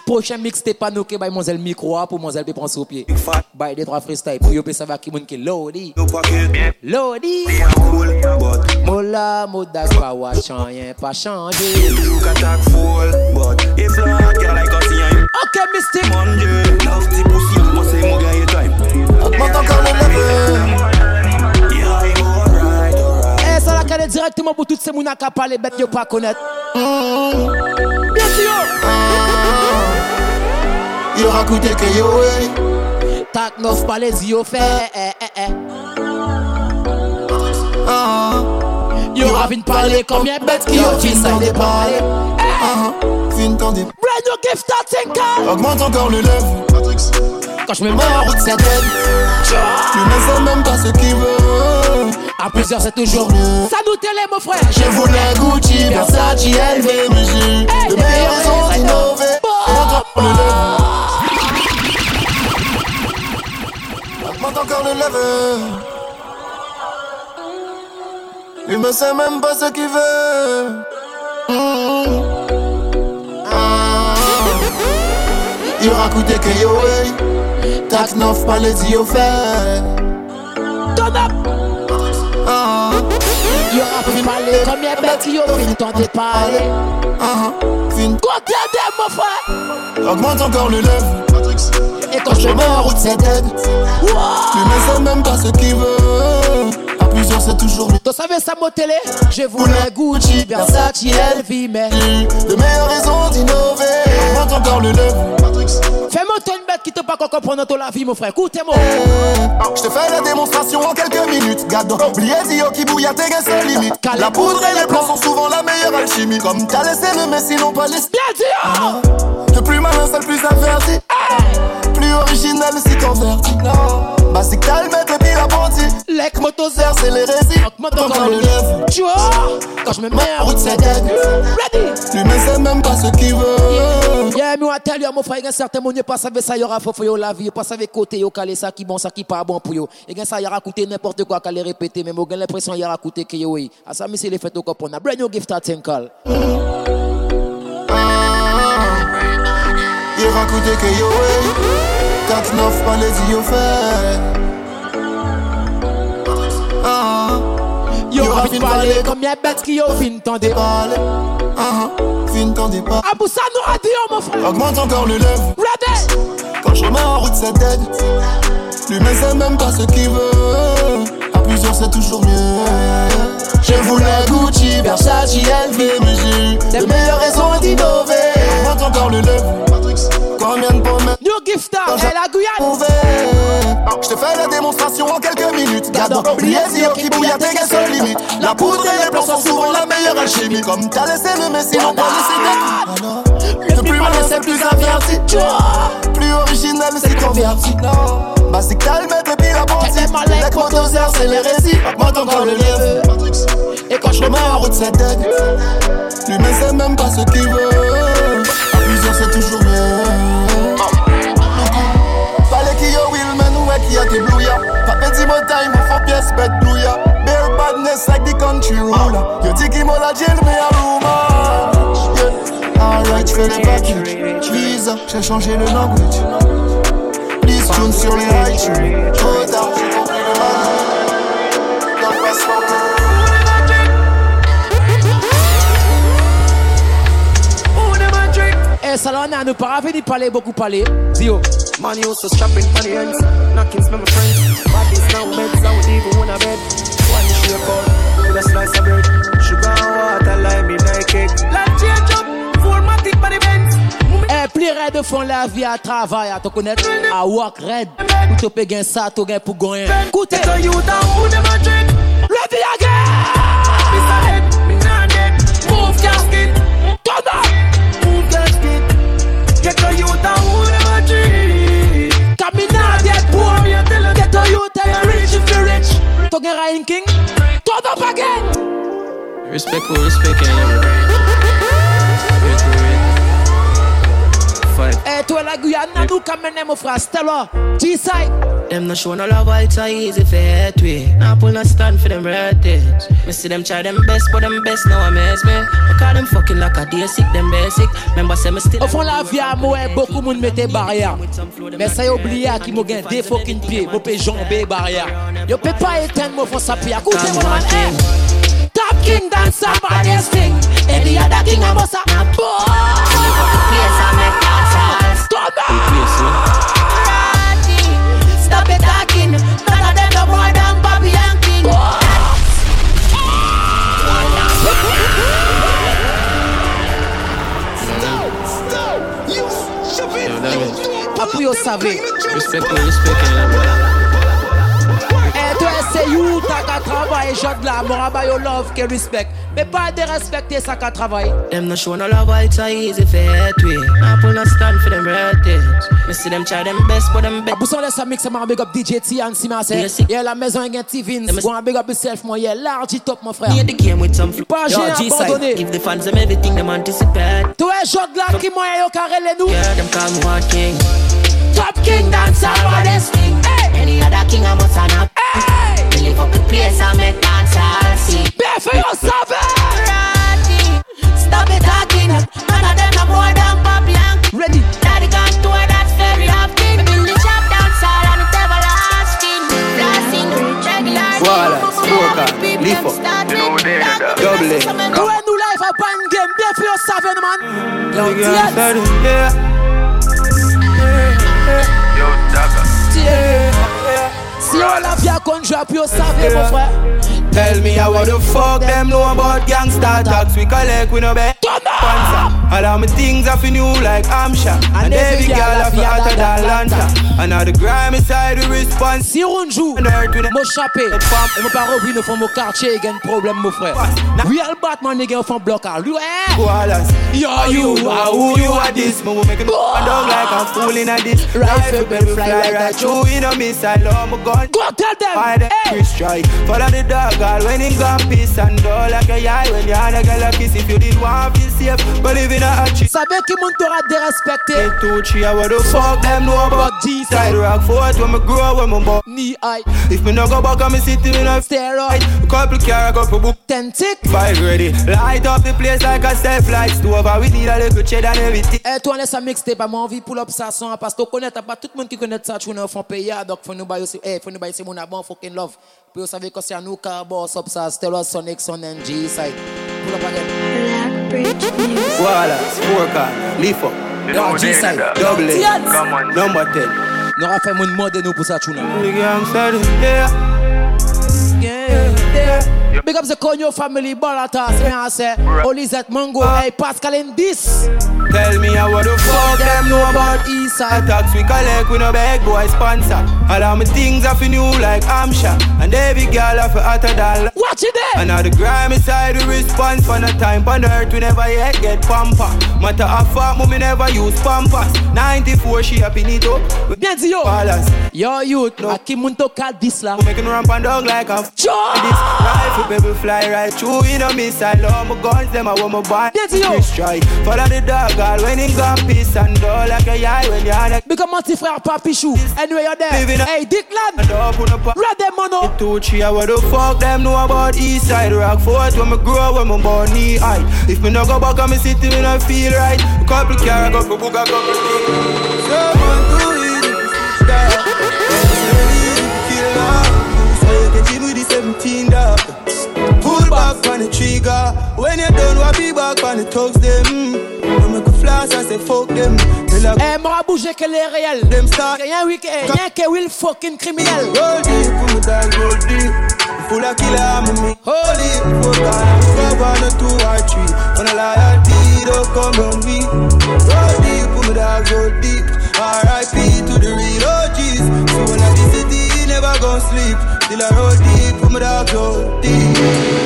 Prochain mix, t'es pas noqué by Monzel Micro ah, pour Monzel prendre sous pied. By des trois freestyle pour yopé ça va qui moun qui l'audi. L'audi. Mola, modas, pas wachan, rien pas changé. Ok, mystique. Mon Dieu, love, c'est possible, moi c'est mon gars, time. Mon temps, quand on Kade direk ti man boutout se moun ak a pale bet yo pa konet Yor akou teke yo wey e. Tak nos pale ziyo fe Patrits eh, eh, eh. ah. Patrits Yo ravine parler combien bêtes bête qui ont fin t'en déparler Fin t'en déparler Brand new gift à Augmente encore le level Quand je me mets en route c'est Tu ne sais même pas ce qu'il veut A plusieurs c'est toujours mieux Ça nous télé mon frère Je voulais Gucci, Versace, LV, mais j'ai De meilleurs ont innové Augmente encore le level Augmente encore le level il ne sait même pas ce qu'il veut. Ah. Ah. Il Il raconte que yo, Tac neuf pas les yeux faits. Ton ah. Yo appris parler comme les bêtes, yo fin tenter parler. Ah. ah. Fin côté de mon frère. Augmente encore le level Et quand je meurs, route, c'est dead. Wow. Il ne sait même pas ce qu'il veut c'est toujours le. T'en savais ça, motelé Je voulais Gucci, Versace, LV, mais. De meilleures raisons d'innover. entend encore le neuf. Fais-moi une bête qui te pas qu'on comprend dans la vie, mon frère. Écoutez-moi. Eh, je te fais la démonstration en quelques minutes. Garde oubliez Dio qui bouille à tes sans limite. La poudre et les plans sont souvent la meilleure alchimie. Comme t'as laissé le mais sinon pas les. Bien hein. ah. Le plus malin, c'est le plus averti. Plus original si t'en Non. Basic calmette et puis apprenti. Lec motozer, c'est l'hérésie. Quand on le lève, tu vois, quand je me mets en route, c'est dead. Ready? Lui, ne c'est même pas ce qu'il veut. Yeah, mais on tell you, mon frère, il y a certains mots, pas savoir ça, il y aura faux, yo la vie, pas savoir côté, il calé ça qui bon, ça qui pas bon pour yo. Et ça, il y aura n'importe quoi, les répéter, mais moi, j'ai l'impression, il y aura coûté que yo, À ah, ça, mais c'est les fêtes au cop, on brand new gift à Tinkal. Il y coûter que yo, 49 par les yeux faits. Yo, uh-huh. fin parler comme y'a bête qui yo fin t'en parler. Fin t'en déballe. Abou ça nous a dit, mon frère. Augmente encore le lèvre. Quand je remets en route, c'est dead. L'humain sait même pas ce qu'il veut. À plusieurs, c'est toujours mieux. Je voulais Gucci, Versace, LV, mais j'ai eu de meilleures raisons d'innover. Monte encore le Combien de pommes New star, et la Guyane. Je te fais la démonstration en quelques minutes. Gado, oubliez y'a qui bouille à tes sans limite. La poudre et les plans sont souvent la meilleure alchimie. Comme t'as laissé le messie, on pas laissé Le plus malin, c'est plus averti. Plus original, c'est converti. Basique et depuis la bandite. Avec mon c'est les récits. Monte encore le level. Et quand je remets en route cette tête, lui mais c'est même pas ce qu'il veut c'est toujours bon. Fallait qu'il y ait Will, mais nous, qui a des blouillards. Papa dit mon time, Mais faut pièce, bête blouillard. Bare badness like the country rule. Yo dis qu'il m'a la jail, mais à Roma. Yeah. Alright, fais les paquets. Visa, j'ai changé le language. Please tune sur les iTunes. Trop tard. Yes, I know no para vini pale boku pale. Zio. Man used to strapping for the ends, knockings with my friends. Bodies now meds, I would even wanna bed. One shake out with a slice of bread, sugar and water, lime in a cake. Life change up, formatic by the bends. Eh, pli red font la vie à travail, à te connaître, à work red. Ou te paye ça, tu gain pour gagner. Écoutez, so you down, who never drink. Let me again. Move your Come on. Ghetto youth are who them a dream Cause me not get poor You tell them ghetto youth are you rich if you are rich Talking Ryan King Turn up again Respect who respect and five. Hey, eh, to a Guyana, do come and name Stella. G side. Them not show no love, why it's easy for hate we. Now pull no stand for them ratings. Me see them try them best, but them best now amaze me. I call them fucking like a dear sick, them basic. Remember, say me still. Au fond, la vie à moi, beaucoup moun mette barrière. Mais ça y oublié qui m'ont gagné des fucking pieds. Mon pays jambé barrière. Yo peux pas éteindre mon fond sa pierre. Écoutez-moi, man. Eh. Eh. Top king dans somebody's thing. Any other king I must a ah, boy yo sabe. Respecte, respecte. Et toi, c'est you, t'as qu'à travailler, j'ai de l'amour, à yo love, que respect. Me pas de respecter ça qu'a travail. Them no show no love, it's so easy for we. I pull no stand for them ratings. Me see them try them best, but them best. Abouson laisse un mix, man, big up DJ T and Sima, c'est. Yeah, la maison, again T-Vins. Go and big up yourself, mon, yeah, large top, up, mon frère. Near the game with some flow. Pas gêné, abandonné. Give the fans them everything them anticipate. Tu es jod là, qui moi, yo, carré nous. Yeah, them call me one king. Top king, dancer, baddest king. Hey! Any other king, I must an Hey! Give up the place and make dance all see. Bear for yourself, Ready. Stop it talking. None of them no more than pop young. Ready. Daddy gone to her, that's very often. In the chop dance all and the devil Blasting the regular. Swallow, smoker, leaf up. Double it. Go and do life game. Bear for yourself, man. do Yeah. Yo, Daga. Yeah. Si yo la kon drop, yo save Tell me how the fuck them know about gangsta tax We collect, we no bet Come on! All of my things are for new like Amsha And, and every girl have hotter than Lanta And all the grimy inside we respond Si Runju, mo chapé Et mo pas repris, nous font mon quartier Gagne problème mon frère Real Batman, les gars font blocage Lui, eh Yo, you are who you are this move, make it and down like I'm fooling at this for bell fly like that You in a miss, I am my gun Go tell them Why the destroy Follow the dog all when him gone peace And all like a yard When you had a girl a kiss If you did want to be safe Believe finna achieve. Sabe que muito ra de respecte. They too cheer what the fuck them know about Jesus. Side rock forward when me grow when me born. Knee high, If me no go back on me city me no steroid. Couple car, couple book. Ten tick. Five ready. Light up the place like a self light stove. We need a little cheddar and everything. Hey, eh, toi laisse un mixtape à moi envie pull up ça son parce que connais t'as pas tout le monde qui connaît ça tu nous font payer donc faut nous bailler eh faut nous bailler c'est mon abon fucking love. Puis vous savez que c'est à car boss up ça. Stellar Sonic Son and G side. Pull up again. Voilà, worker, leaf G-side, double A, number 10. Nous aurons fait moins de mode nous pour ça, Yeah, yeah, yeah. Big up the Konyo family, Baratas, me I say, Olizet Mongo, uh, ah. hey Pascal in this. Tell me how the fuck them know about Eastside attacks we collect, we no beg boy sponsor All of my things are for new like Amsha And every girl are for hotter than Watch it there! And all the grimy side we response For no time on earth we never yet get pamper Matter of fact, mommy never use pampas 94 she up in it up Bien dit yo! Palace. Yo you. no. Akim Muntoka this la Making ramp and dog like a This rifle Baby fly right through. in know me, I love my guns, them I want my boy. Destroy. you. Follow the dog, all when in gone peace and all like a yard when you're it. Because my petit frère papi chou. Anyway, you're there. Hey, Dickland. Land. Run them mono. Oh. Two, three, I what the fuck them know about East Side Rock Fort when me grow when me born knee high. If me no go back on me city, me no feel right. Couple car, couple book, couple 17 dog. Pull back on the trigger. When you done, we'll be back on the thugs them. we could flash, I say fuck them. Like, eh, moi bouger que les réels. Them start. Rien week-end, rien que will fucking criminel. Roll deep, put me down, roll deep. Full of killer, I'm me holy For God, I'm five, two, or three When I lie, I did, oh, come on me Roll deep, put me down, go deep R.I.P. to the real OGs So when I visit, he never gon' sleep Till I roll deep, me down go deep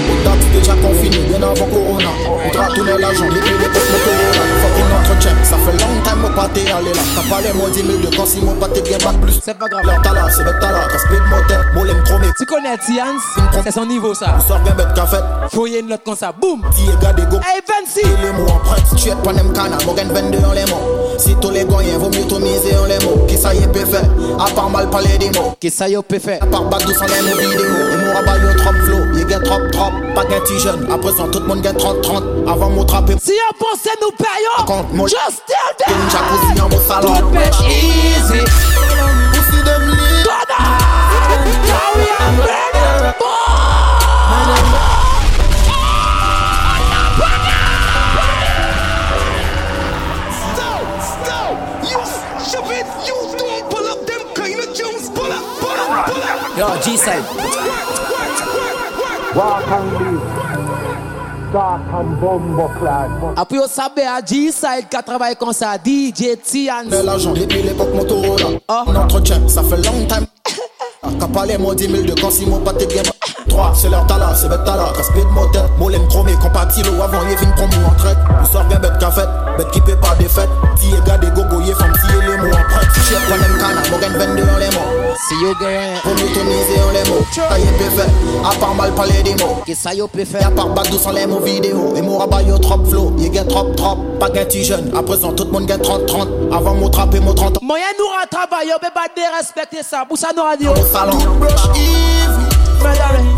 Au tax déjà confiné, bien avant Corona On te ratourne l'argent, les plus les potes, le Corona Fucking entretien, ça fait long time pas pâté, allé là T'as pas les mots 10 000 de quand si mon pâté bien pas plus C'est pas grave, t'as là, c'est bête là. respect de moteur, molem chromé Tu connais Tians, c'est son niveau ça On sort bien bête qu'en fait Foyer une note comme ça, boum Qui est gars des go Hey Vinci les mots en presse, tu es pas nem cana, Morgan 22 en les mots Si tous les gagnants, vaut mieux tomiser en les mots Qui ça y est peut faire, à part mal parler des mots Qui ça y est peut faire, à part bac douce en les même vidéo Et mon rabat yo trop flow Il gagne trop trop Pas gain tu jeune À présent tout le monde gagne 30 30 Avant mon trapper Si on pensait nous payons Compte moi Just tell them Une jacuzzi en mon salon Tout bitch easy Pussy them lit Donna Now we are ready Boy G side. Walk and Après, on s'appelle à G-Side qui travaille comme ça, DJ Tian. Mais l'argent, depuis l'époque Motorola. Oh. Ah. entretient, ça fait long time. Qu'a parlé, mon 10 000 de quand si mon pâté 3, c'est leur tala, c'est bête là, respect de motel, molem chromé, compatible avant y'a une promo en traite. Nous sort bien bête fait, bête qui paie pas des fêtes. Ti et gars des gogo, y'a femme, ti les mots en prête. Chef, on aime cana, Morgan 22, on les mots. Si yo gagne, on mutonise, on les mots. Taille peut faire, à part mal parler des mots. Qu'est-ce que ça yo peut faire? À part bague douce, on les mots vidéo. Et mon rabat yo trop flow, y'a gain trop trop. Pas gain jeune, à présent tout le monde gagne 30-30. Avant mon trapper mon 30 Moyen nous rattrape, yo, mais pas dérespecter ça, pour ça nous radio. Tout blush, Yves,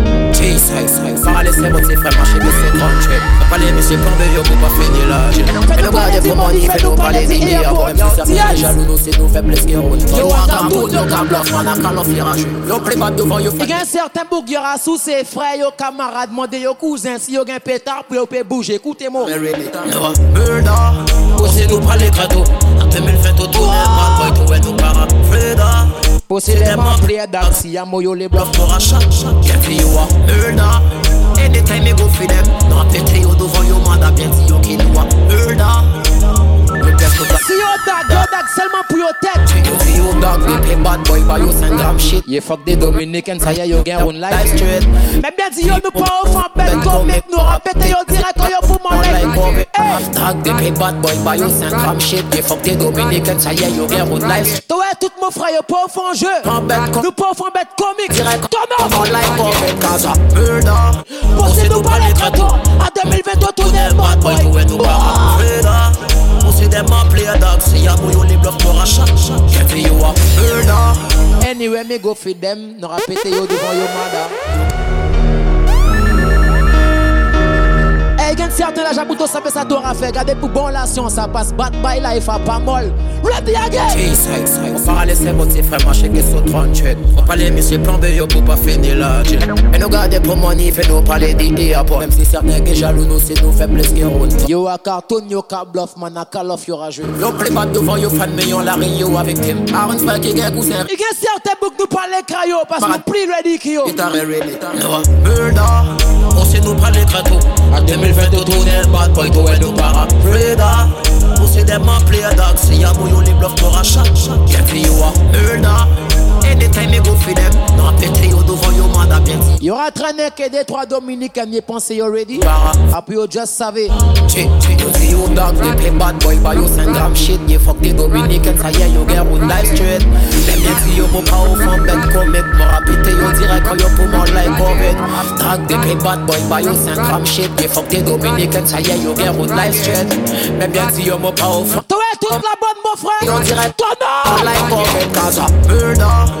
cheese Par les c'est bon, c'est vraiment chez nous, c'est Pas les messieurs comme yo, pas finir là Et nous garder pour money, fait nous pas les igner Avant même si ça fait jaloux, nous c'est nos faiblesses qui roulent Yo, on a yo, on a on a qu'à l'offrir Yo, play pas devant, yo, fait Il y a un certain sous ses frères, yo, camarades, demandez yo, cousin Si y'a un pétard, puis un peut bouger, écoutez-moi nous les autour, pas quoi, tout est Pussy them a play that see I'm you bluff for a shot, shot Get you a murder Anytime you go for them Not the tell you do for your mother Plenty you kill you a murder Si yo dog, yo dog seulement pour yo tête Si yo dog, we play bad boy ba yo send ram shit Ye fok de Dominican, sa ye yo gen one life straight Men ben di yo nou pa ou fan bet komik Nou rampete yo direk kon yo pou mon lek dog, we play bad boy ba yo send ram shit Ye fok de Dominican, sa ye yo gen one life To e tout mou fra yo pa ou fan je Nou pa ou fan bet komik Direk kon mon lek komik Kaza murder Pose nou pa lek reto A 2022 tout ne mad boy Boy tou e nou pa rap murder them a play a dog. See a boy only a shot. shot Give you a burner. Anyway, me go feed them. No rapete yo devant your mother. E gen certain la jabouto sa fait sa to fait Gade pour bon la ça sa pas bat bay la e fa pa mol On parle de ses Ou para lese boti freman cheke sou parle de pale misi planbe yo pou pas fini la jen E nou gade pou money fait nous pale di e apon Mem si certains gen jaloux nous se nou febles gen roun Yo a karton yo ka bluff man a kalof yo raje Yo ple bat devan yo fan me yon la yo a viktim Aron spek e gen kousen E gen certain bouk nou pale krayo Pas nou pli ready ki yo Itare ready Murder. on se nou pale krato A 2020 tou nen bad boy tou e nou para Preda Ou si dem a play a dag Si ya mou yo li bluff tora chak Kefli yo a murder you are trying to get the three Dominicans. you pense you ready? Après, you just savez. You see you dog, they play bad boy, but you send them shit. You fuck the Dominicans. I hear you get one life straight. Then you see you pop out from bed, comic. More appétit, you direct, on your poor more like COVID. Dog, they play bad boy, but you send them shit. You fuck the Dominicans. I hear you get one life straight. Then you see you pop out from... Toi, toute la bonne, mon frère! On dirait, toi, non! Like COVID, cause I'm murder. Uh.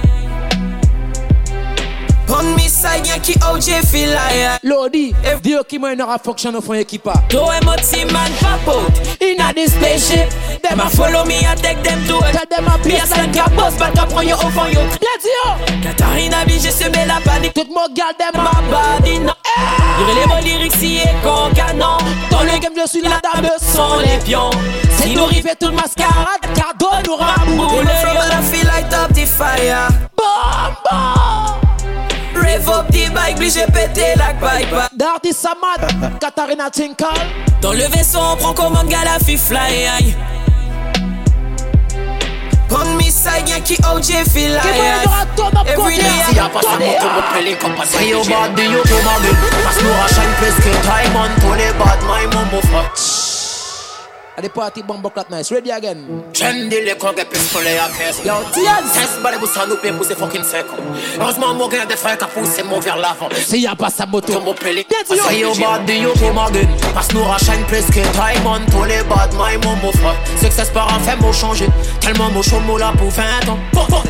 On me signe qui ki OJ feel Lodi, spaceship a follow me I take them to it Tell them a a boss Let's go! Katarina je la panique Tout mon gal ma body Hey eh! le si Dans le game je suis la dame sans les pions C'est nous rivez tout le mascarade cadeau nous raboule From la feel top the fire Mè vò p'ti bike, bli jè pété la bike bike Dardi Samad, Katarina Tinkal Dans le vaisseau, on prend comme commande, Galafi fly aïe Prendre mi sa gen ki OJ feel like Every day I got some moto, mot pelin, kompas Say yo bad, di yo to my The party bomb clap nice. Ready again. Trendy les cons que pisse pour les affaires. Yo, tiens, c'est pas les boussins nous pour pousser fucking seco. Heureusement, mon gars, des frères qui poussent mon vers l'avant. Si y'a pas sa moto, mon pelé. Say you bad, do you be morgan. Parce nous rachène plus que time on pour les bad, my momo frère. Success par un fait, mot changé. Tellement mon chaud, mot là pour 20 ans.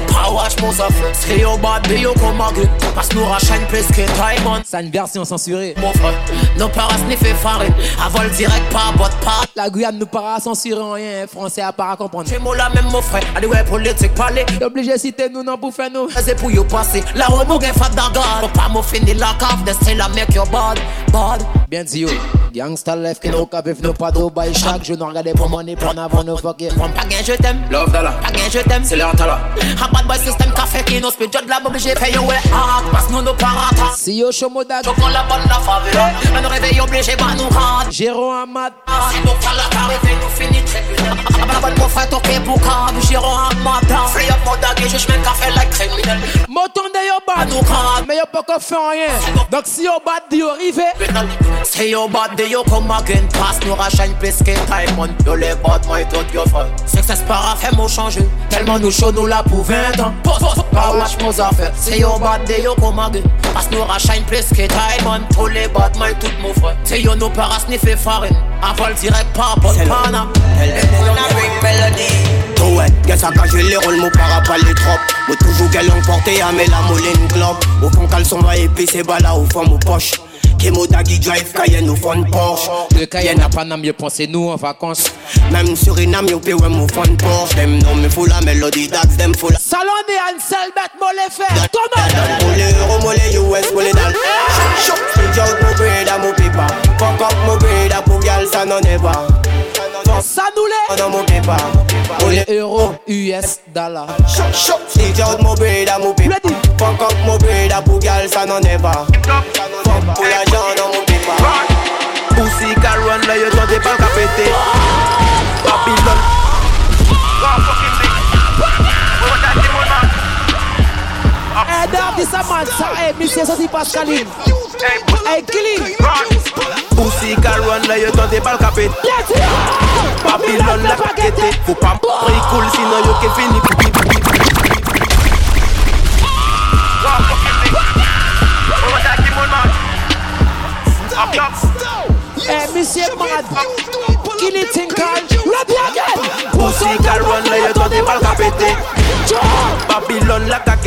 Power, j'pense à feu. Say you bad, do you be morgan. Parce nous rachène plus que time on. Ça une version censurée. Mon frère, nos paras n'est fait farine. Avol direct, pas bot, pas. La Guyane nous pas sans censurer rien, français à pas comprendre. J'ai moi la même mon frère, allez ouais politique parler. Obligé citer nous non pour faire nous. C'est pour y passer, la roue mon gain fat d'agard. pas m'a finir la cave, destin la mec yo bad, bad. Bien dit yo, oh. gangsta left qui nous cap nous pas d'obaille chaque jour. Nous regardez pour money, prendre avant nos fuck Prends pas gain je t'aime, love d'Allah. Pas gain je t'aime, c'est l'heure là. Un bad boy système café qui nous speed, la obligé fait yo ouais hard. Parce que nous nous parata. Si yo chomo d'ag. Je prends la bonne la faveur. Un réveil obligé, bah, nous rendre. Jérôme Amad. Ah, si nous la carrière mais nous finit tribunal. Abonne mon frère, ton kebouka, nous gérons un mandat. Free up mon dague, je mets café like criminel. Motonde yo bad, nous crame, mais yo pas qu'on fait rien. Donc si yo bad, yo rivé. Si yo bad, yo comme again Passe nous rachène plus que Taïmon Yo les bad, moi et toi, yo frère. Success par affaire, mon changé. Tellement nous chaud, nous la pour 20 ans. Pas lâche mon affaire. Si yo bad, yo comme again Passe nous rachène plus que Taïmon Tous les bad, moi et tout mon frère. Si yo nous paras, ni fait farine. I fall direct par Pontana. Elle est on a big melody. Tout est, qu'elle s'engage les rôles, mon parapal les trop. Moi toujours qu'elle emporté à mes la moline club. Au fond, s'en va épicer, bala au fond, mon poche. Kemo Dagi Drive, Cayenne au fond Porsche. Le Cayenne à Paname, je pensais nous en vacances. Même sur Suriname, yo paye au fond Porsche. Dem non, me faut la mélodie d'Ax, dem faut la. Salon des Ansel, bête, mollet fait. Thomas! Mollet, remollet, US, mollet dans. Shop, shop, studio, mo grade à mon paper. Fuck up, mo grade à ça n'en est pas. Ça nous l'est. On n'en moquait pas. Euro, US, dollar. Chop, chop, c'est John Mobile, la moupée. Fuck up, mobile, la bougal, ça n'en est pas. Fuck pour la gens, on n'en moquait pas. Pussy, Carouane, là, y'a ton départ qu'à péter. Babylone. Hey, dog, this a man, sir. Eh, Monsieur Sosi Pascaline. Eh, kill him. Pussy can run like you don't take ball Let's go. Babylon la paquete. Faut pas m'pricoule, sinon you can finish. Eh, Monsieur Mad, kill it in call, rap again. Pussy can run like you do Babylon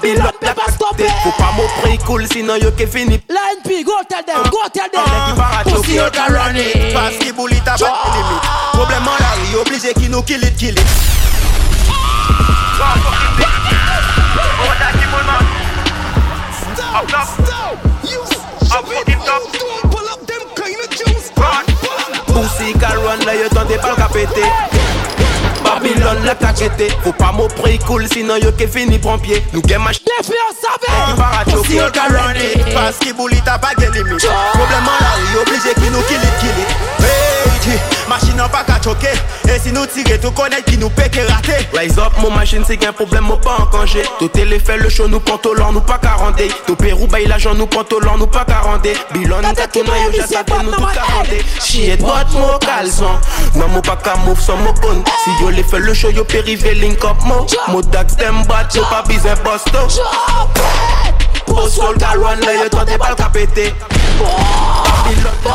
Babylon, pe pa stoppe Faut pa mou prikoul, sinon yo ke fini Line P, go tell them, go tell them Pousi yo ka rani Paski boulit a bat limit Problem an la ri, oblige ki nou kilit kilit Stop, stop, stop You stupid, don't pull run, la yo tante pal ka pete Papillon lèp lakete Fou pa mò pre koul sinan yo ke fini brampye Nou gen ma jpey an sape E di para chok pou l karanye Pans ki bou li tabage li mi Mò blèm an la yi oblije ki nou kilit kilit machine n'a pas qu'à choquer. Et si nous tirer, tout connaît qui nous pèque raté. Rise up, mon machine, c'est qu'un problème, mon pas en congé. Tout téléphone, le show, nous pantolant, nous pas 40 Tout Pérou, bail l'argent, nous pantolant, nous pas Bilan Bilon, t'as tout noyau, j'attends, nous tout carandé. Chier de mon caleçon. Non, mon pas qu'à move, son mon Si yo les le show, yo périvé, link up, mo. Mo dax, dem bat, yo pas bosto. post y'a le yo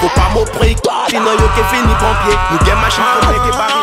Faut pas m'opprimer, Sinon yo fini pompier Nous gagne machin,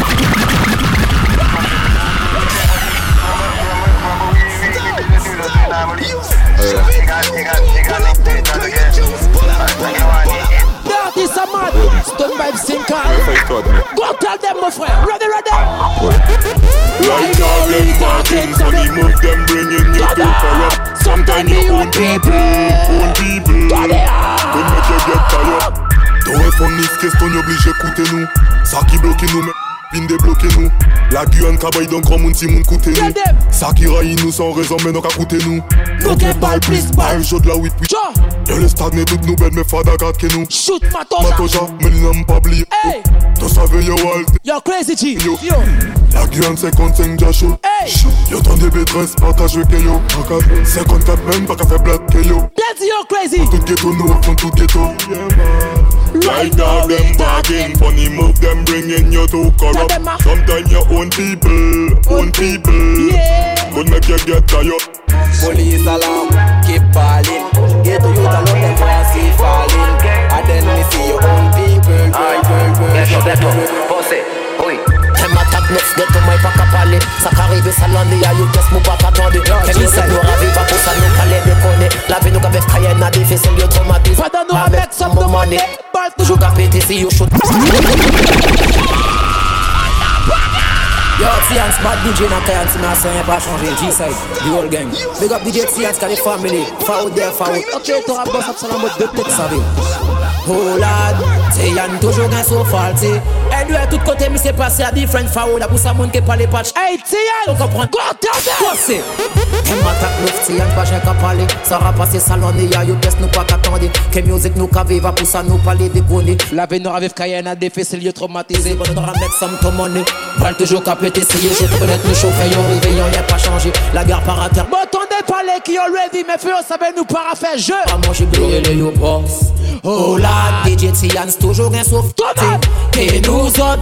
That is a mad Go tell them my friend Ready ready them move them to corrupt Sometimes your own people Own people make you get tired T'aurais obligé écoutez nous Ça qui bloque nous mais Vin débloquer nous La Guyane travaille dans grand monde si moun coûte nous qui y nous sans raison mais non qu'à coûter nous Notre balle plus balle Chaud de la whip puis De le stade n'est tout nous belle mais fada gâte que nous Shoot Matoja Matoja mais l'homme pas oublié Hey Tu savais yo alt Yo crazy G Yo, yo. La Guyane 55 déjà chaud Hey Yo tant de bétresse partage que yo 54 même pas qu'à faire blague que yo Bien dit yo crazy Tout ghetto nous on tout ghetto yeah, man. Right now them bargain, funny move them bringing you to corrupt. Sometimes your own people, own people, could make you get tired. Police alarm, keep falling Get to you, don't let them want see falling. And then me see your own people, girl, girl, girl. Yes, that's Bossy, oi. Même attaque neuf ghetto moi pas qu'à parler Ça qu'arrive ça l'en dit aïe qu'est-ce mou pas qu'attendez Et puis c'est pour arriver pas pour ça nous qu'allez déconner La vie nous qu'à faire n'a des c'est lieu traumatisme Pendant nous avec some de money Balle toujours qu'à péter si you shoot Yo, Tians, bad DJ, not Tians, see me, I say, I'm about to change G-side, the whole gang. Big up DJ Tians, got the family, far out there, far out. Ok, to rap, boss, up, salam, but don't take savvy. Oh, lad, Tians, toujours gain so faulty. Et eh, lui, tout côté, mais c'est passé à different far out, à pour sa monde qui parle pas. Hey, Tians, on comprend. God damn it! What's it? Et ma tac, nous, Tians, pas j'ai parler. Ça va passer salon, et y'a eu des nous pas qu'attendre. Que musique nous, qu'à va pour ça, nous, parler des bonnets. La veine, nous, avec a des fesses, lieu traumatisé. Bon, on doit remettre somme, comme on est. toujours qu'à fait connais j'ai nous chauffer en réveillant, y'a pas changé. La gare par à terre. Bon, t'en qui dit, mais fais, on savait nous jeu. À manger, Oh, oh DJ toujours Et nous autres,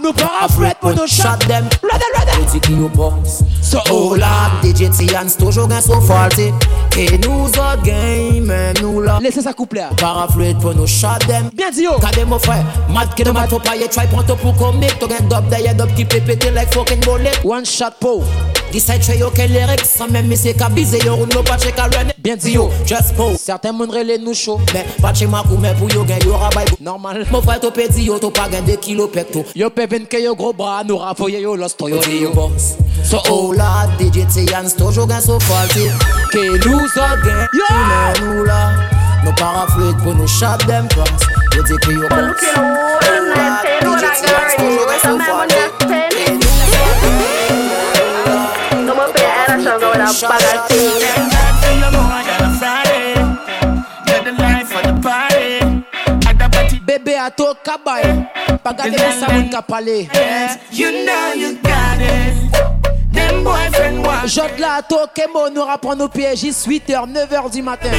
Nou parafluet pou nou shot dem Lode lode Lodi ki yo bops So o la DJ T and Stojo gen so falte Ke nou za gen men nou la Lese sa kouple Parafluet pou nou shot dem Bien di yo oh. Kade mou fwe Mat ki nan mat Fou pa ye try pran to pou komip Tou gen dab deye dab ki pipipi Ti like fokin molip One shot pou Disay chwe yo ke lerek, sa men mi se ka bize yo roun lopache ka lwen Bien di yo, jespo, serten moun rele nou show Men, pache makou men pou yo gen yo rabay go Normal, mou fay to pe di yo, to pa gen de kilo pek to Yo pe bin ke yo gro bra, nou rapoye yo la sto Yo oh. oh di yo, oh so ou la, DJ T-Yans to, jogen so falte Ke lou sa gen, yon men ou la Nou paraflik pou nou shot dem trans Yo di yo, so ou la, DJ T-Yans to, jogen so falte up party. Bébé a toi, kabay, pagade mo sa moun ka You know you got it. Them boyfriend wa. Jode la to kemo nous rapprend nos pièges 8h 9h du matin.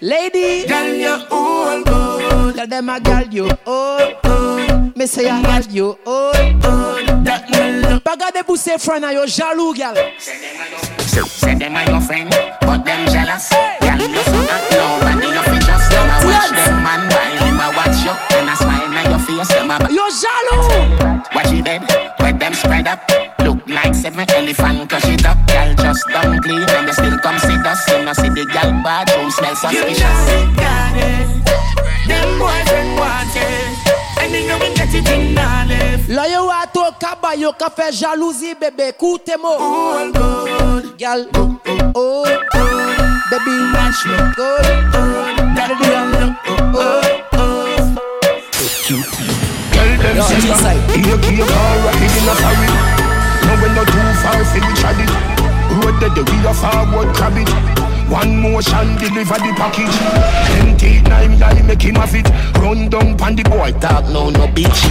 Lady, girl you all good. La dem a girl you all oh, good. Oh. Me say I love you. Oh, oh Paga de say friend, yo jalou, girl. Say them are your friend, but them jealous. Gal, you not nobody, you feel just them. I watch them man while him watch you, and I smile in your face. Them a yo jaloux. What she did? With them spread up, look like seven elephant cause she up. girl, just don't clean, and they still come see dust, And I see the bad, bathroom smell suspicious. You just got it. Them boyfriend want it. Là, yo ato kaba yo ka fe jalouzi bebe koute mo Gal, oh, oh, baby, watch me go Gotta do ya, oh, oh, oh Girl, them say that, here, here, car, rocking in a hurry No, we're not too far, feel we tried it Road that we are forward, grab it one motion deliver the package. Empty nine make him have it. Run down pon the boy talk no no bitch.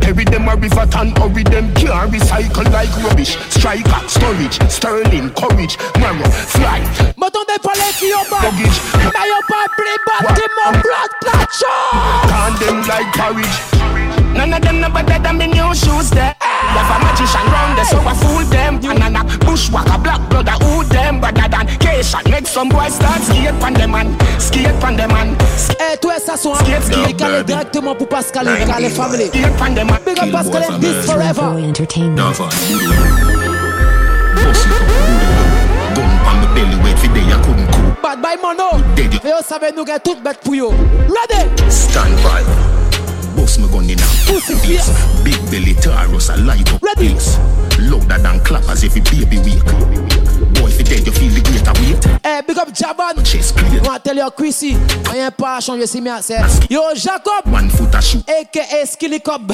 Carry them a river tan, hurry them can recycle like rubbish. Striker, storage, sterling, courage, marrow, fly. M'attendez pas les now au bas. N'ayons pas pris bâtiment, blood Can them like courage? None of them no better than me new shoes there. Love a magician round there, so I fool them. You're Banana, bushwalker, black brother, who them? Brother, shot make some boys start skate pan them man, skate pan them man. Eh, toi ça son skate skate calé directement pour Pascal et calé family. Skate pan them man. Big up Pascal this forever. Boy entertainment. Now for Gun pan me belly wait for day I couldn't Bad boy mono. Dead. Et on savait nous get toute bête yo. Ready. Stand by. Bust me gun in a place. Big belly taros a light up Ready. place. Louder than clap as if it baby weak. Boy, if you dead, you feel the greater weight. Hey, eh, big up Jaban. Chest clear. Want tell you, Chrissy, I ain't pas you see me I say. Yo, Jacob. One foot a shoot. AKA Skilly Cob.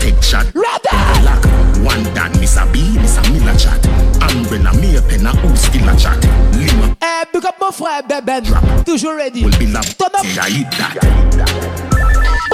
Take shot. Ready. Lock. One dan, Miss a B, Miss Miller chat. Umbrella, me a pen, a who's still a chat. Lima. Hey, eh, big up my friend Beben. Toujours ready. Will be love. Turn up. See, I eat that.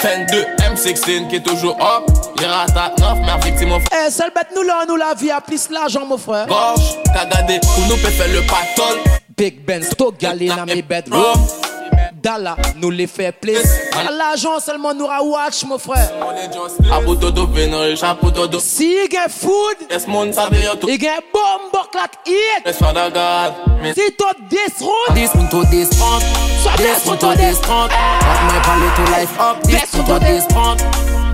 Fan 2, M16 qui est toujours hop. J'ai ratat 9, mais victime mon frère. Eh, celle bête nous là, nous la vie, a plus l'argent mon frère. Gorge, t'as gardé, pour nous peut faire le patol. Big Ben, galé dans mes bedroom. Dala nous les fait plaisir. À l'agent seulement nous watch mon frère. À bout de vénéré, chapeau de Si il y a food, il y a bombe claque hit. Si toi 10 routes, 10 to 10 30. Soit 10 to 10 30. my palette to life up. 10 to 10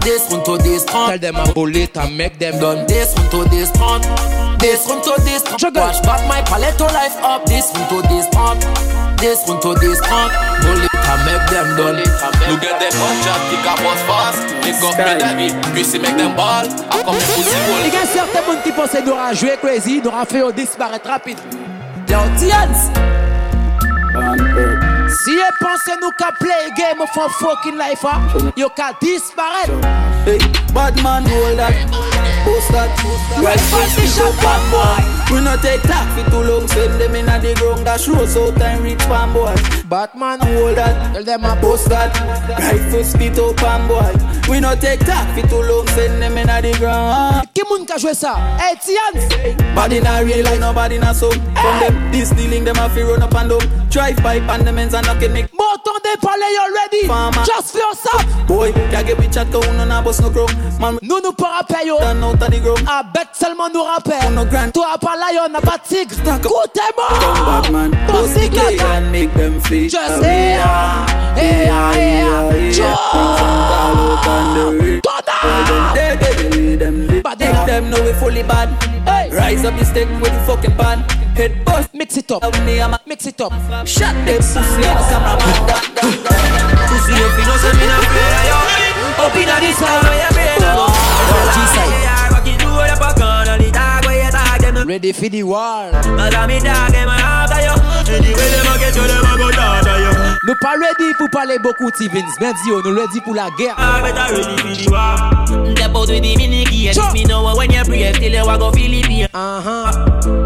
This 10 to this 30. Tell them I bullet and make them done. This 10 to this 30. This room to this, watch back my palette to life up. This room to this, pump this one to this one. No later make them done. Look at them on chat, pick up us fast. Pick up me David, puissy make them ball. I come in pussy wall. Il y a certains monde qui pensaient d'aura joué crazy, d'aura fait disparaître rapide. L'audience. Si you pense nous qu'à play game for fucking life, you can disparaître. Hey, bad man, hold up post that Breakfast is up and boy We no take talk for too long Send them inna the ground That shows so time reach fan boy Batman hold that Tell them I post that Right foot spit up and boy we no take talk fi too long, send them inna the ground. Ki moun ka jwe sa? Hey, Tians! Body na real like nobody na so. From them, this dealing them a fi run up and down. Drive by and the men's a knocking me. Moton de pale already. Farmer. Just for yourself. Boy, ya get me chat ka ou non a boss no grow. Man, nou nou pa rappe yo. Dan out of the grow. A bet seulement nou rappe. Ou no grand. To a pa lion, na pa tigre. Koute mo! Come back man. Pussy cat. And make them flee. Just yeah, eh, eh, yeah, eh, yeah, yeah. Just. But they them know we fully bad. Rise up your stick with the fucking pan. Head bust. Mix it up. Mix it up. Shut them pussy on the cameraman. Pussy you know I'm Up in this Ready fi di war Mada mi dake mwen hap dayo Se di wede mwen kesyo de mwen mwen ta dayo Mwen pa ready pou pale boku ti vins Mwen di yo, mwen ready pou la ger Mwen ta ready fi di war Depo dwi di mini kiye Mi nou wè wè nye priye Stile wè go Filipi Anhan Mwen pa ready pou pale boku ti vins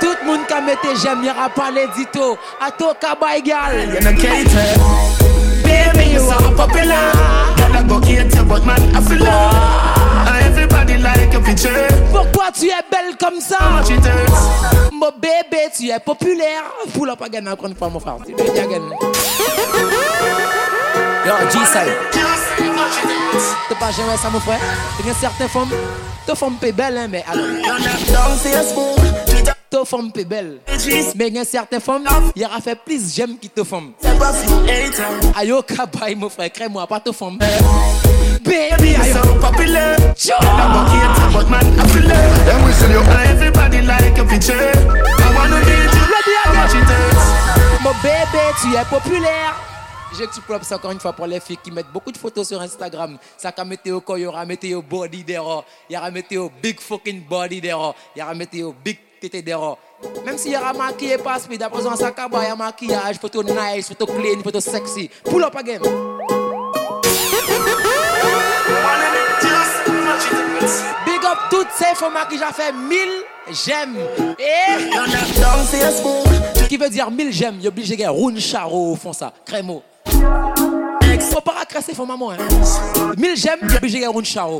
Tout moun ka mette j'aime, y'aura pas les dito. A toi kabay gal. You're not cater. Baby, you are popular. Gotta go get your but man, I feel Everybody like a picture. Pourquoi tu es belle comme ça? Mon bébé, tu es populaire. Pull up again encore une fois, mon frère. Tu veux again. Yo, G-Side. T'es pas jamais ça, mon frère. Il y a certaines femmes. Tes femmes paient belle, hein, mais alors te femme plus belle. Mais il y a certaines femmes, il y aura fait plus j'aime qui te femme. Aïe, oh, kabaï, mon frère, crée-moi pas te femme. Baby, oh. I'm so popular. Sure. I'm a but man, I feel it. And we sell your everybody like a picture. I wanna meet you. Ready, how much it takes. Mon bébé, tu es populaire. Je te propre encore une fois pour les filles qui mettent beaucoup de photos sur Instagram. Ça qu'a metté au corps, il y aura metté au body d'erreur. Il y aura metté au big fucking body d'erreur. Il y aura metté au big t'étais dehors. Même si y a maquillé pas speed, à présent ça cabane, y a maquillage, photo nice, photo clean, photo sexy. Pull up again. Big up toutes ces femmes qui j'ai fait 1000 j'aime. Et... Eh? Qui veut dire 1000 j'aime, y obligé de Rune Charo font ça, Crémo. Faut pas racasser pour maman. Hein. Mille j'aime, puis j'ai un chao.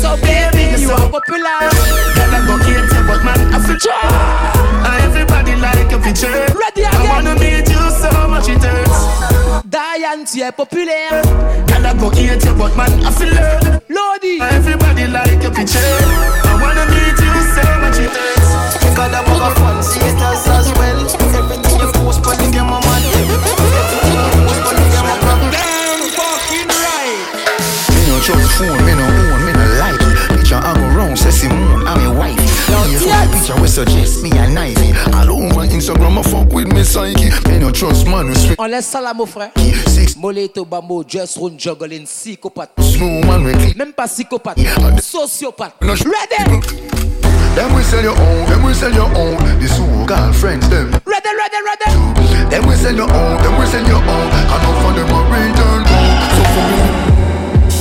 So baby, you are popular. Girl, I go get you, but man, I feel try. Everybody like a picture. Ready again. I wanna meet you so much it hurts. Diane, tu es populaire. Girl, I go get you, but man, I feel hurt. Lodi. Everybody like a picture. I wanna meet you so much it hurts. God, I want a fun, sisters as well. Everything you post, but you get my money. Everything you post, but Just phone, me no own, me no like it Picture I go say Simone, I'm a wife Now you the picture, we suggest me a knife All over Instagram, I fuck with me psyche Me no trust man, we On laisse ça là, mon frère Six Moleto Bambo, just run juggling, psychopathe Snowman, we click Même pas psychopathe, sociopathe Ready Then we sell your own, Then we sell your own The so-called friends, them Ready, ready, ready Then we sell your own, Then we sell your own I know for them a return home So for me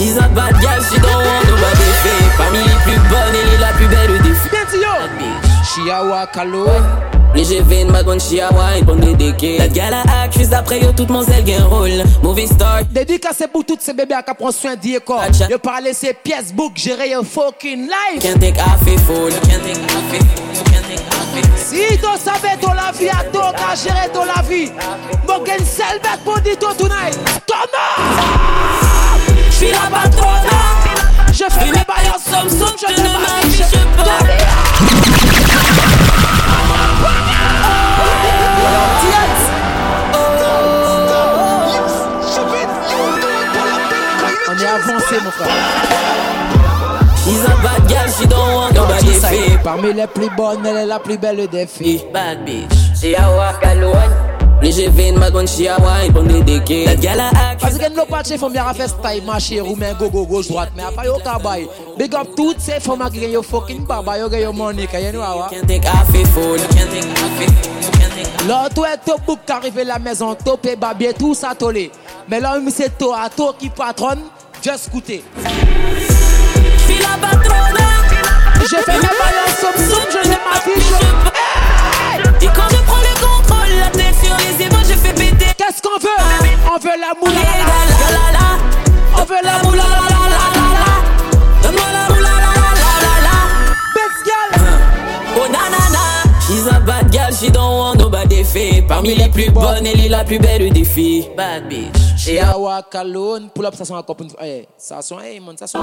She's a bad girl, she don't want nobody Parmi les plus bonnes, elle est la plus belle des filles Chihuahua Kalo Léger veine, magon chihuahua, une GV de déqué That La gala accuse après yo, tout mon zèle gain rôle Movie star Dédicacé pour toutes ces bébés qui prennent soin d'y corps Yo parler ses pièces book, gérer un fucking life Can't take a fait fool Can't take a fait Si tu savais ton la vie, à toi qu'à gérer ton la vie Mon gain selvet pour dire tonight Thomas suis la patronne. Je fais mes en somme, je ne pas. On est avancé, mon frère. Ils ont bad un dans Parmi les plus bonnes, elle est la plus belle des filles Bad bitch BGV in mad when she a wine on the decay. That gal a act. As again, no patch from your first time, my share room and go go go swat me. Apa yo kabay. Big up to say for my get your fucking baba, yo get your money, can you know? Ah? Can't take half a fool, can't take half a fool. L'autre est top book qui arrive à la maison, top babier, tout ça tolé. Mais là, c'est toi à toi qui patronne, just écoutez. Fila patronne. Je fais mes balances, somme, je ne m'affiche pas. ce qu'on veut On veut la moula On veut la moula Donne-moi la la. Oh nanana. she don't want nobody fake. Parmi les plus bonnes, elle est la plus belle des filles. Bad bitch. Et la Kalon, pull up, ça sent encore une Ça sent, hey ça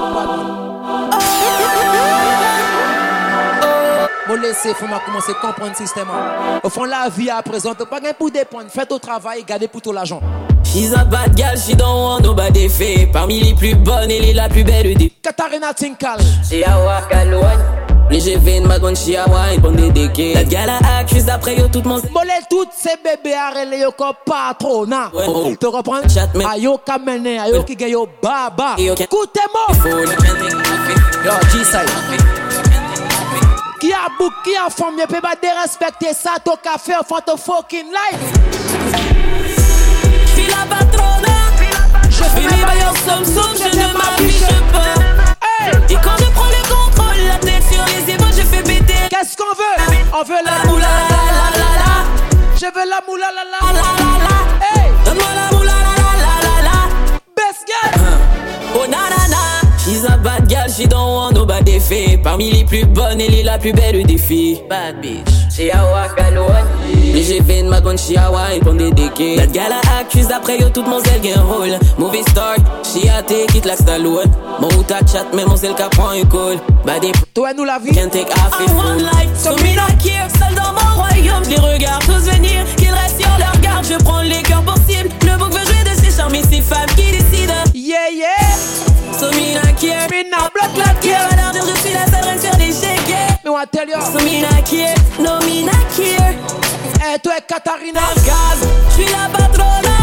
mon laisser, faut commencer à comprendre le système. Hein. Au fond, la vie à présent, pas gain pour dépendre. Faites au travail, gardez pour tout l'argent. She's a bad girl, she don't want nobody fake. Parmi les plus bonnes, elle est la plus belle des. Katarina Tinkal. She a walk alone. Les GV, une madone, she a wine, des dédiquée. La gala a accuse d'après tout mon. Mollet toutes ces bébés à relé yo comme patrona. Oh, oh. Te reprends? Chatman. Ayo kamene, ayo ki baba. Écoutez-moi. Yo, g qui a bouc, qui a fom, nye pe ba derespekte sa To ka fe ou fan to fokin life la patronne Je finis bailleur somme somme, je ne m'affiche pas Et quand je prends le contrôle, la tête sur les épaules, je fais péter Qu'est-ce qu'on veut On veut la moula la la la la Je veux la moula la la la la Donne-moi la moula la la la la la Best girl Oh nanana, na na, she's a bad girl she don't want nobody fées, Parmi les plus bonnes, elle est la plus belle des filles Bad bitch Chihuahua Mais j'ai fait de ma grande Chihuahua et prend des déquets That gala accuse après yo toute mon zèle gain rôle Movie star, te quitte la salouette Mon ou ta chat, mais mon zèle prend une call Bad Toi nous la vie Can't take one life, so me not here Seul dans mon royaume, je les regarde tous venir Qu'ils restent sur leur garde, je prends les cœurs pour cible Le bouc veut jouer de ces charmes et ces femmes qui décident Yeah yeah So me not care. Me not blood clot care. Alors je suis la seule reine faire des shakers. Me want tell you. So me not care. No me not care. Eh hey, toi Katarina. Regarde, je suis la patronne.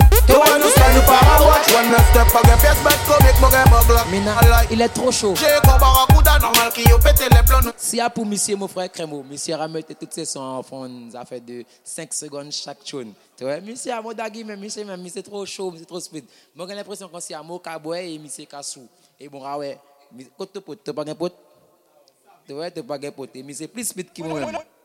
The il est trop chaud Si y a pour monsieur, mon frère Crémo Monsieur Ramet et toutes ses sons enfants Nous a fait de 5 secondes chaque tune Tu vois, monsieur a modagui Mais monsieur, mais monsieur trop chaud, monsieur trop speed Moi j'ai l'impression qu'on s'y a mot kaboué Et monsieur kassou Et bon, ah ouais Quand tu potes, tu pas gain pote Tu vois, tu pas gain pote Et monsieur plus speed qui moi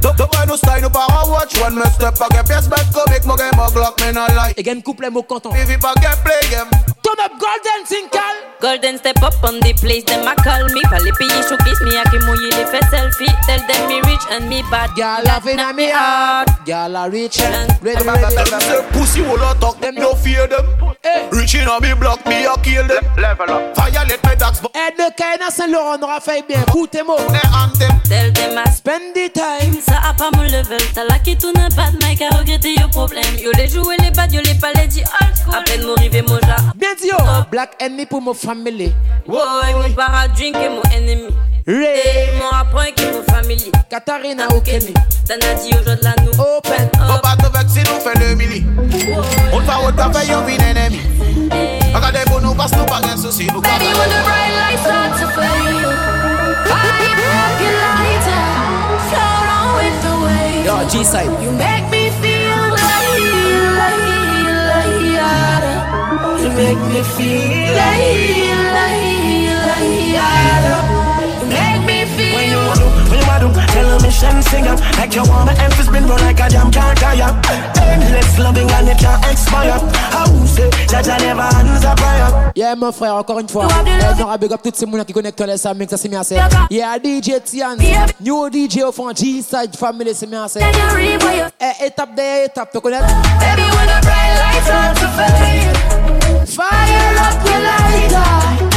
Dopè nou style, nou pa an watch One men step get gen pies bet make Mo game mo glock, men an like E gen kouple mo content Vivi pa get play game Turn up golden sinkal Golden step up on the place them a call me Pali piyi kiss Me a ki mouye de fe selfie Tell them me rich and me bad girl a fin a me hard Girl a rich and Red, red, red Pussy wou a talk them no fear them. Hey. Eh. Rich in a big block, me a kill them. Level up. Violate my dogs. Ed de Kaina Saint Laurent aura fait bien. Écoutez-moi. Tell them I spend the time. Ça a pas mon level. T'as là qui tourne pas de mic à regretter your problème. Yo les jouer les bad, yo les palais dit old school. À peine m'arriver mon ja. Bien dit yo. Black enemy pour mon family. Woy, mon para drink et mon ennemi. Ray Mon apprend qui mon famille Katarina aujourd'hui la nous Open oh. fait le oh. On va au ennemi eh. Regardez pour nous parce nous pas souci Baby when the bright lights start to fade I broken lighter Float on with the wave Yo G-Side You make me feel like Like, like You make me feel like Like, like me what do Tell me and sing Like you want my emphasis been run like a jam can tire Endless loving and it can't expire How say that I never answer prayer Yeah mon frère encore une fois Elle aura big up toutes ces mounas qui connectent les ça mix ça c'est bien c'est Yeah DJ Tian New DJ au fond G-Side Family c'est bien c'est Eh étape derrière étape tu connais Baby when the bright lights on to fade Fire up your lighter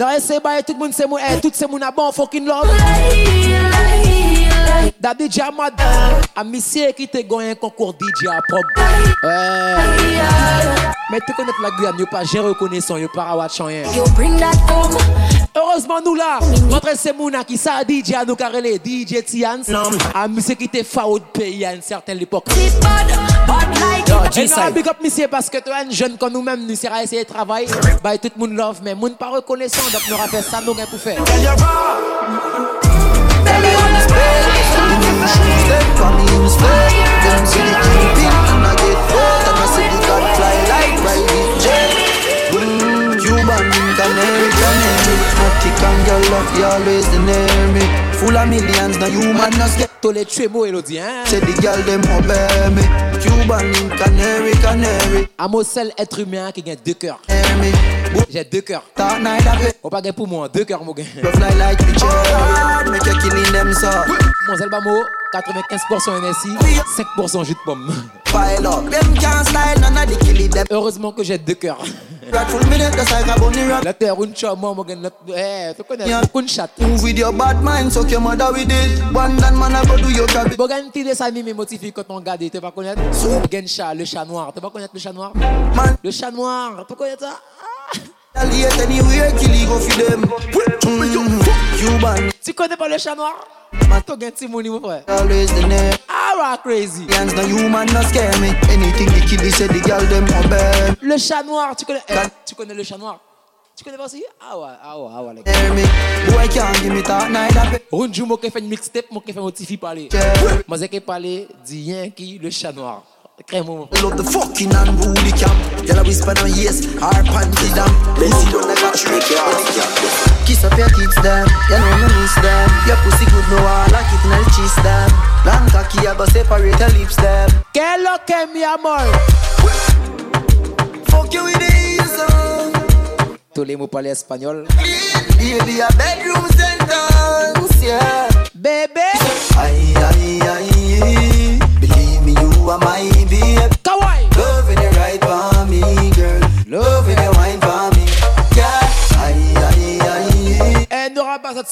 Dans ces bails, tout le monde moun, eh, tout le monde a bon fucking love. Da DJ Amad, a misye qui te un concours DJ à pop. Ouais. Eh. Mais tu connais la Guyane yo pas j'ai reconnaissant, yo pas à watch rien. Hein. You bring that home. Heureusement, nous là, notre Semouna qui ça, DJ à nous carrelé, DJ Tians, à Monsieur qui était fao de pays à une certaine époque. Et nous, big up, monsieur, parce que toi, un jeune comme nous-mêmes, nous serons essayer de travailler, Bye tout le monde love, mais monde pas reconnaissant, donc nous rappelons ça, nous pour faire. Bonding canary, canary Mexican girl love, you always the near me Full of millions, now you man not get To le tuer beau Elodie, hein C'est des girls, them obey me Cuban, canary, canary Amo seul être humain qui gagne deux cœurs J'ai deux cœurs On pas gagne pour moi, deux cœurs mon gars Love fly like the cherry Make you killing Mon Zelbamo, 95% NSI 5% jus de pomme Heureusement que j'ai deux cœurs la terre, une chat, moi, Eh, tu connais, une chatte. Move with your bad mind, so your mother with it. One that man, I go do your job. Bon, gagne tes dessins animés motivés quand on garde, tu vas connaître. Gagne chat, le chat noir. Tu vas connaître le chat noir? Le chat noir, tu connais ça? Ah. E mm. Tu connais pas le chat noir? Always the name. Ah. Le chat noir, tu connais, eh, tu connais le chat noir. Tu connais pas aussi Ah ouais, ah ouais, ah ouais, les gars. moi fait mixtape, moi parler. parler, qui, le chat noir. The Love the fucking and booty cam. Yellow whisper on yes, our panty down. Lazy down, I got trick, yeah. Kiss up your kids, them. You know me miss them. Your pussy good, no, I like it, and cheese them. Long cocky, I go separate the lips, them. Que lo me, mi amor. Fuck you with the Tous les mots parlent espagnol. Baby, a bedroom center.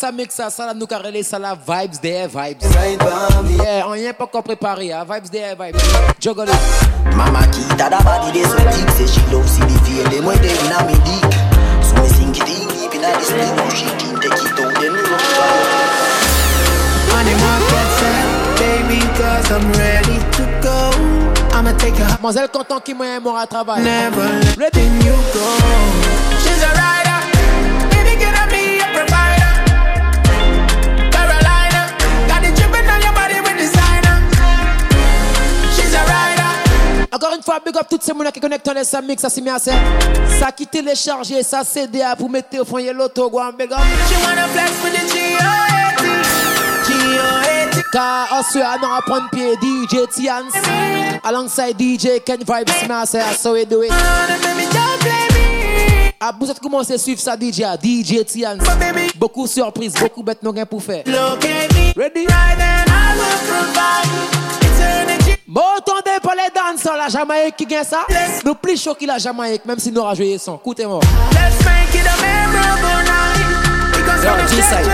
ça mec ça, ça là nous carré ça là vibes des vibes. Yeah, on y est pas encore préparé, hein? vibes des vibes. Jogole. Mama qui t'a d'abadi des sotiques, c'est she love si les filles des moins des dynamiques. Sous mes sing ding, deep in a distinct, ou she king te qui tombe des murs. Money market set, baby, cause I'm ready to go. I'ma take a. Mademoiselle content qui m'a aimé à travail. Never letting you go. une fois, big up toutes ces mounas qui connectent les amis, ça s'y à ça. Ça qui téléchargé, ça à pour mettre au fond et l'auto, big up. G.O.A.T. Car on se a à prendre pied DJ Tians. Alongside DJ Ken Vibes, s'y à ça, so we do it. Ah, vous êtes commencé suivre ça, DJ, DJ Tians. Beaucoup surprise, beaucoup de rien pour faire. Ready? Right I will provide Bon attendez pour les danses, la Jamaïque qui gagne ça. Nous plus chaud que la Jamaïque, même si nous rajouillons son. Écoutez-moi. Let's make side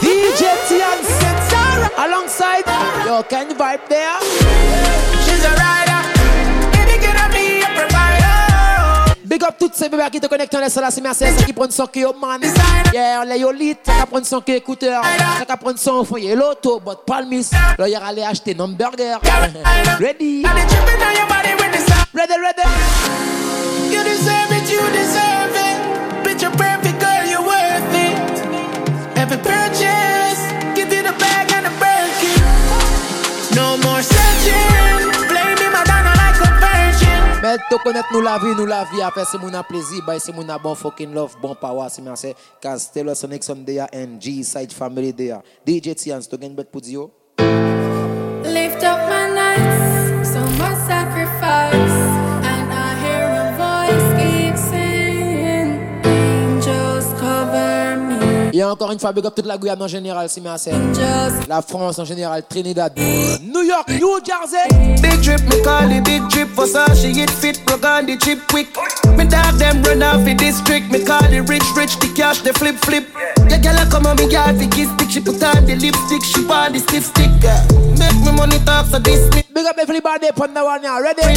DJ Tian Alongside. Yo, can vibe there? She's alright. Big up toutes ces bébés qui te connectent en SLA, c'est merci à ceux qui prennent son au oh, man. Hier, les yolites, qui prennent son cœur écouteur, ça prennent son foyer, l'auto, bot palmis. Là, hier, aller acheter un hamburger. Ready? Ready, ready. You deserve it, you deserve it. connaître nous la vie, nous la vie. Après, c'est mon plaisir, bah, c'est mon bon fucking love, bon power, c'est merci. son ex, Sonic de and G-Side Family there. DJ Tians, tu gagnes back Lift up my nights, so much sacrifice. a encore une fois, big up toute la Guyane en général, si merci. La France en général, Trinidad, New York, New Jersey. Big drip, me call it big trip for she hit fit, rock on the chip quick. Me dog them run off the district, me call it rich, rich, the cash, they flip, flip. Yeah, girl, I come on me yeah, the kiss stick, she put on the lipstick, she want the stiff stick. Make me money talk, so this Big up everybody, put the one yeah, ready?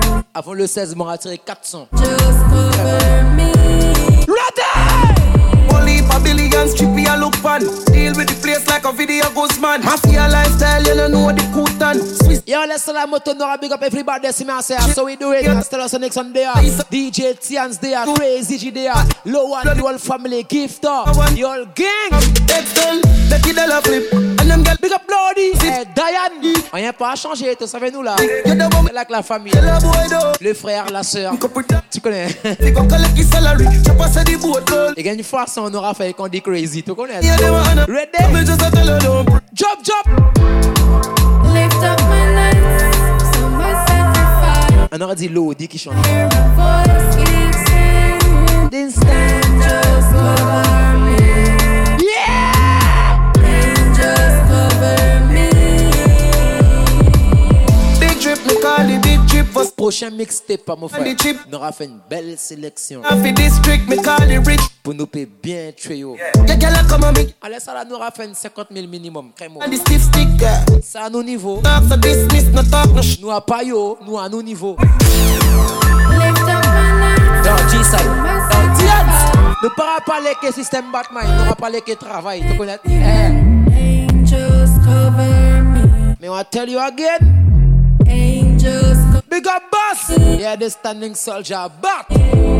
Avant le 16, a tiré 400. Just me. Ready! Only I look fun. Deal with the place like a video ghost man. your lifestyle, you don't know the Yo, let's big up everybody, So we do it, us DJ Tians there, Crazy G there. Low one. the family, gift up. gang. Big up Lodi Hey, eh, Diane. Rien pas changé. changer, savais savez-nous là. C'est que la famille. Le frère, la sœur. Tu connais. Et gagne une fois, ça on aura fait qu'on dit Crazy. Tu connais. Ready? Job, job. On aurait dit Lodi qui chante. Prochain mixtape, à mon frère. On aura fait une belle sélection. Pour nous payer bien trio. Allez, ça là, nous aura fait 50 000 minimum. C'est à nos niveaux. Nous à pas yo, nous à nos niveaux. Ne side, pas les que système Batman, nous pas les que travail, tu connais? te le dire encore Big up boss. Yeah, the standing soldier back.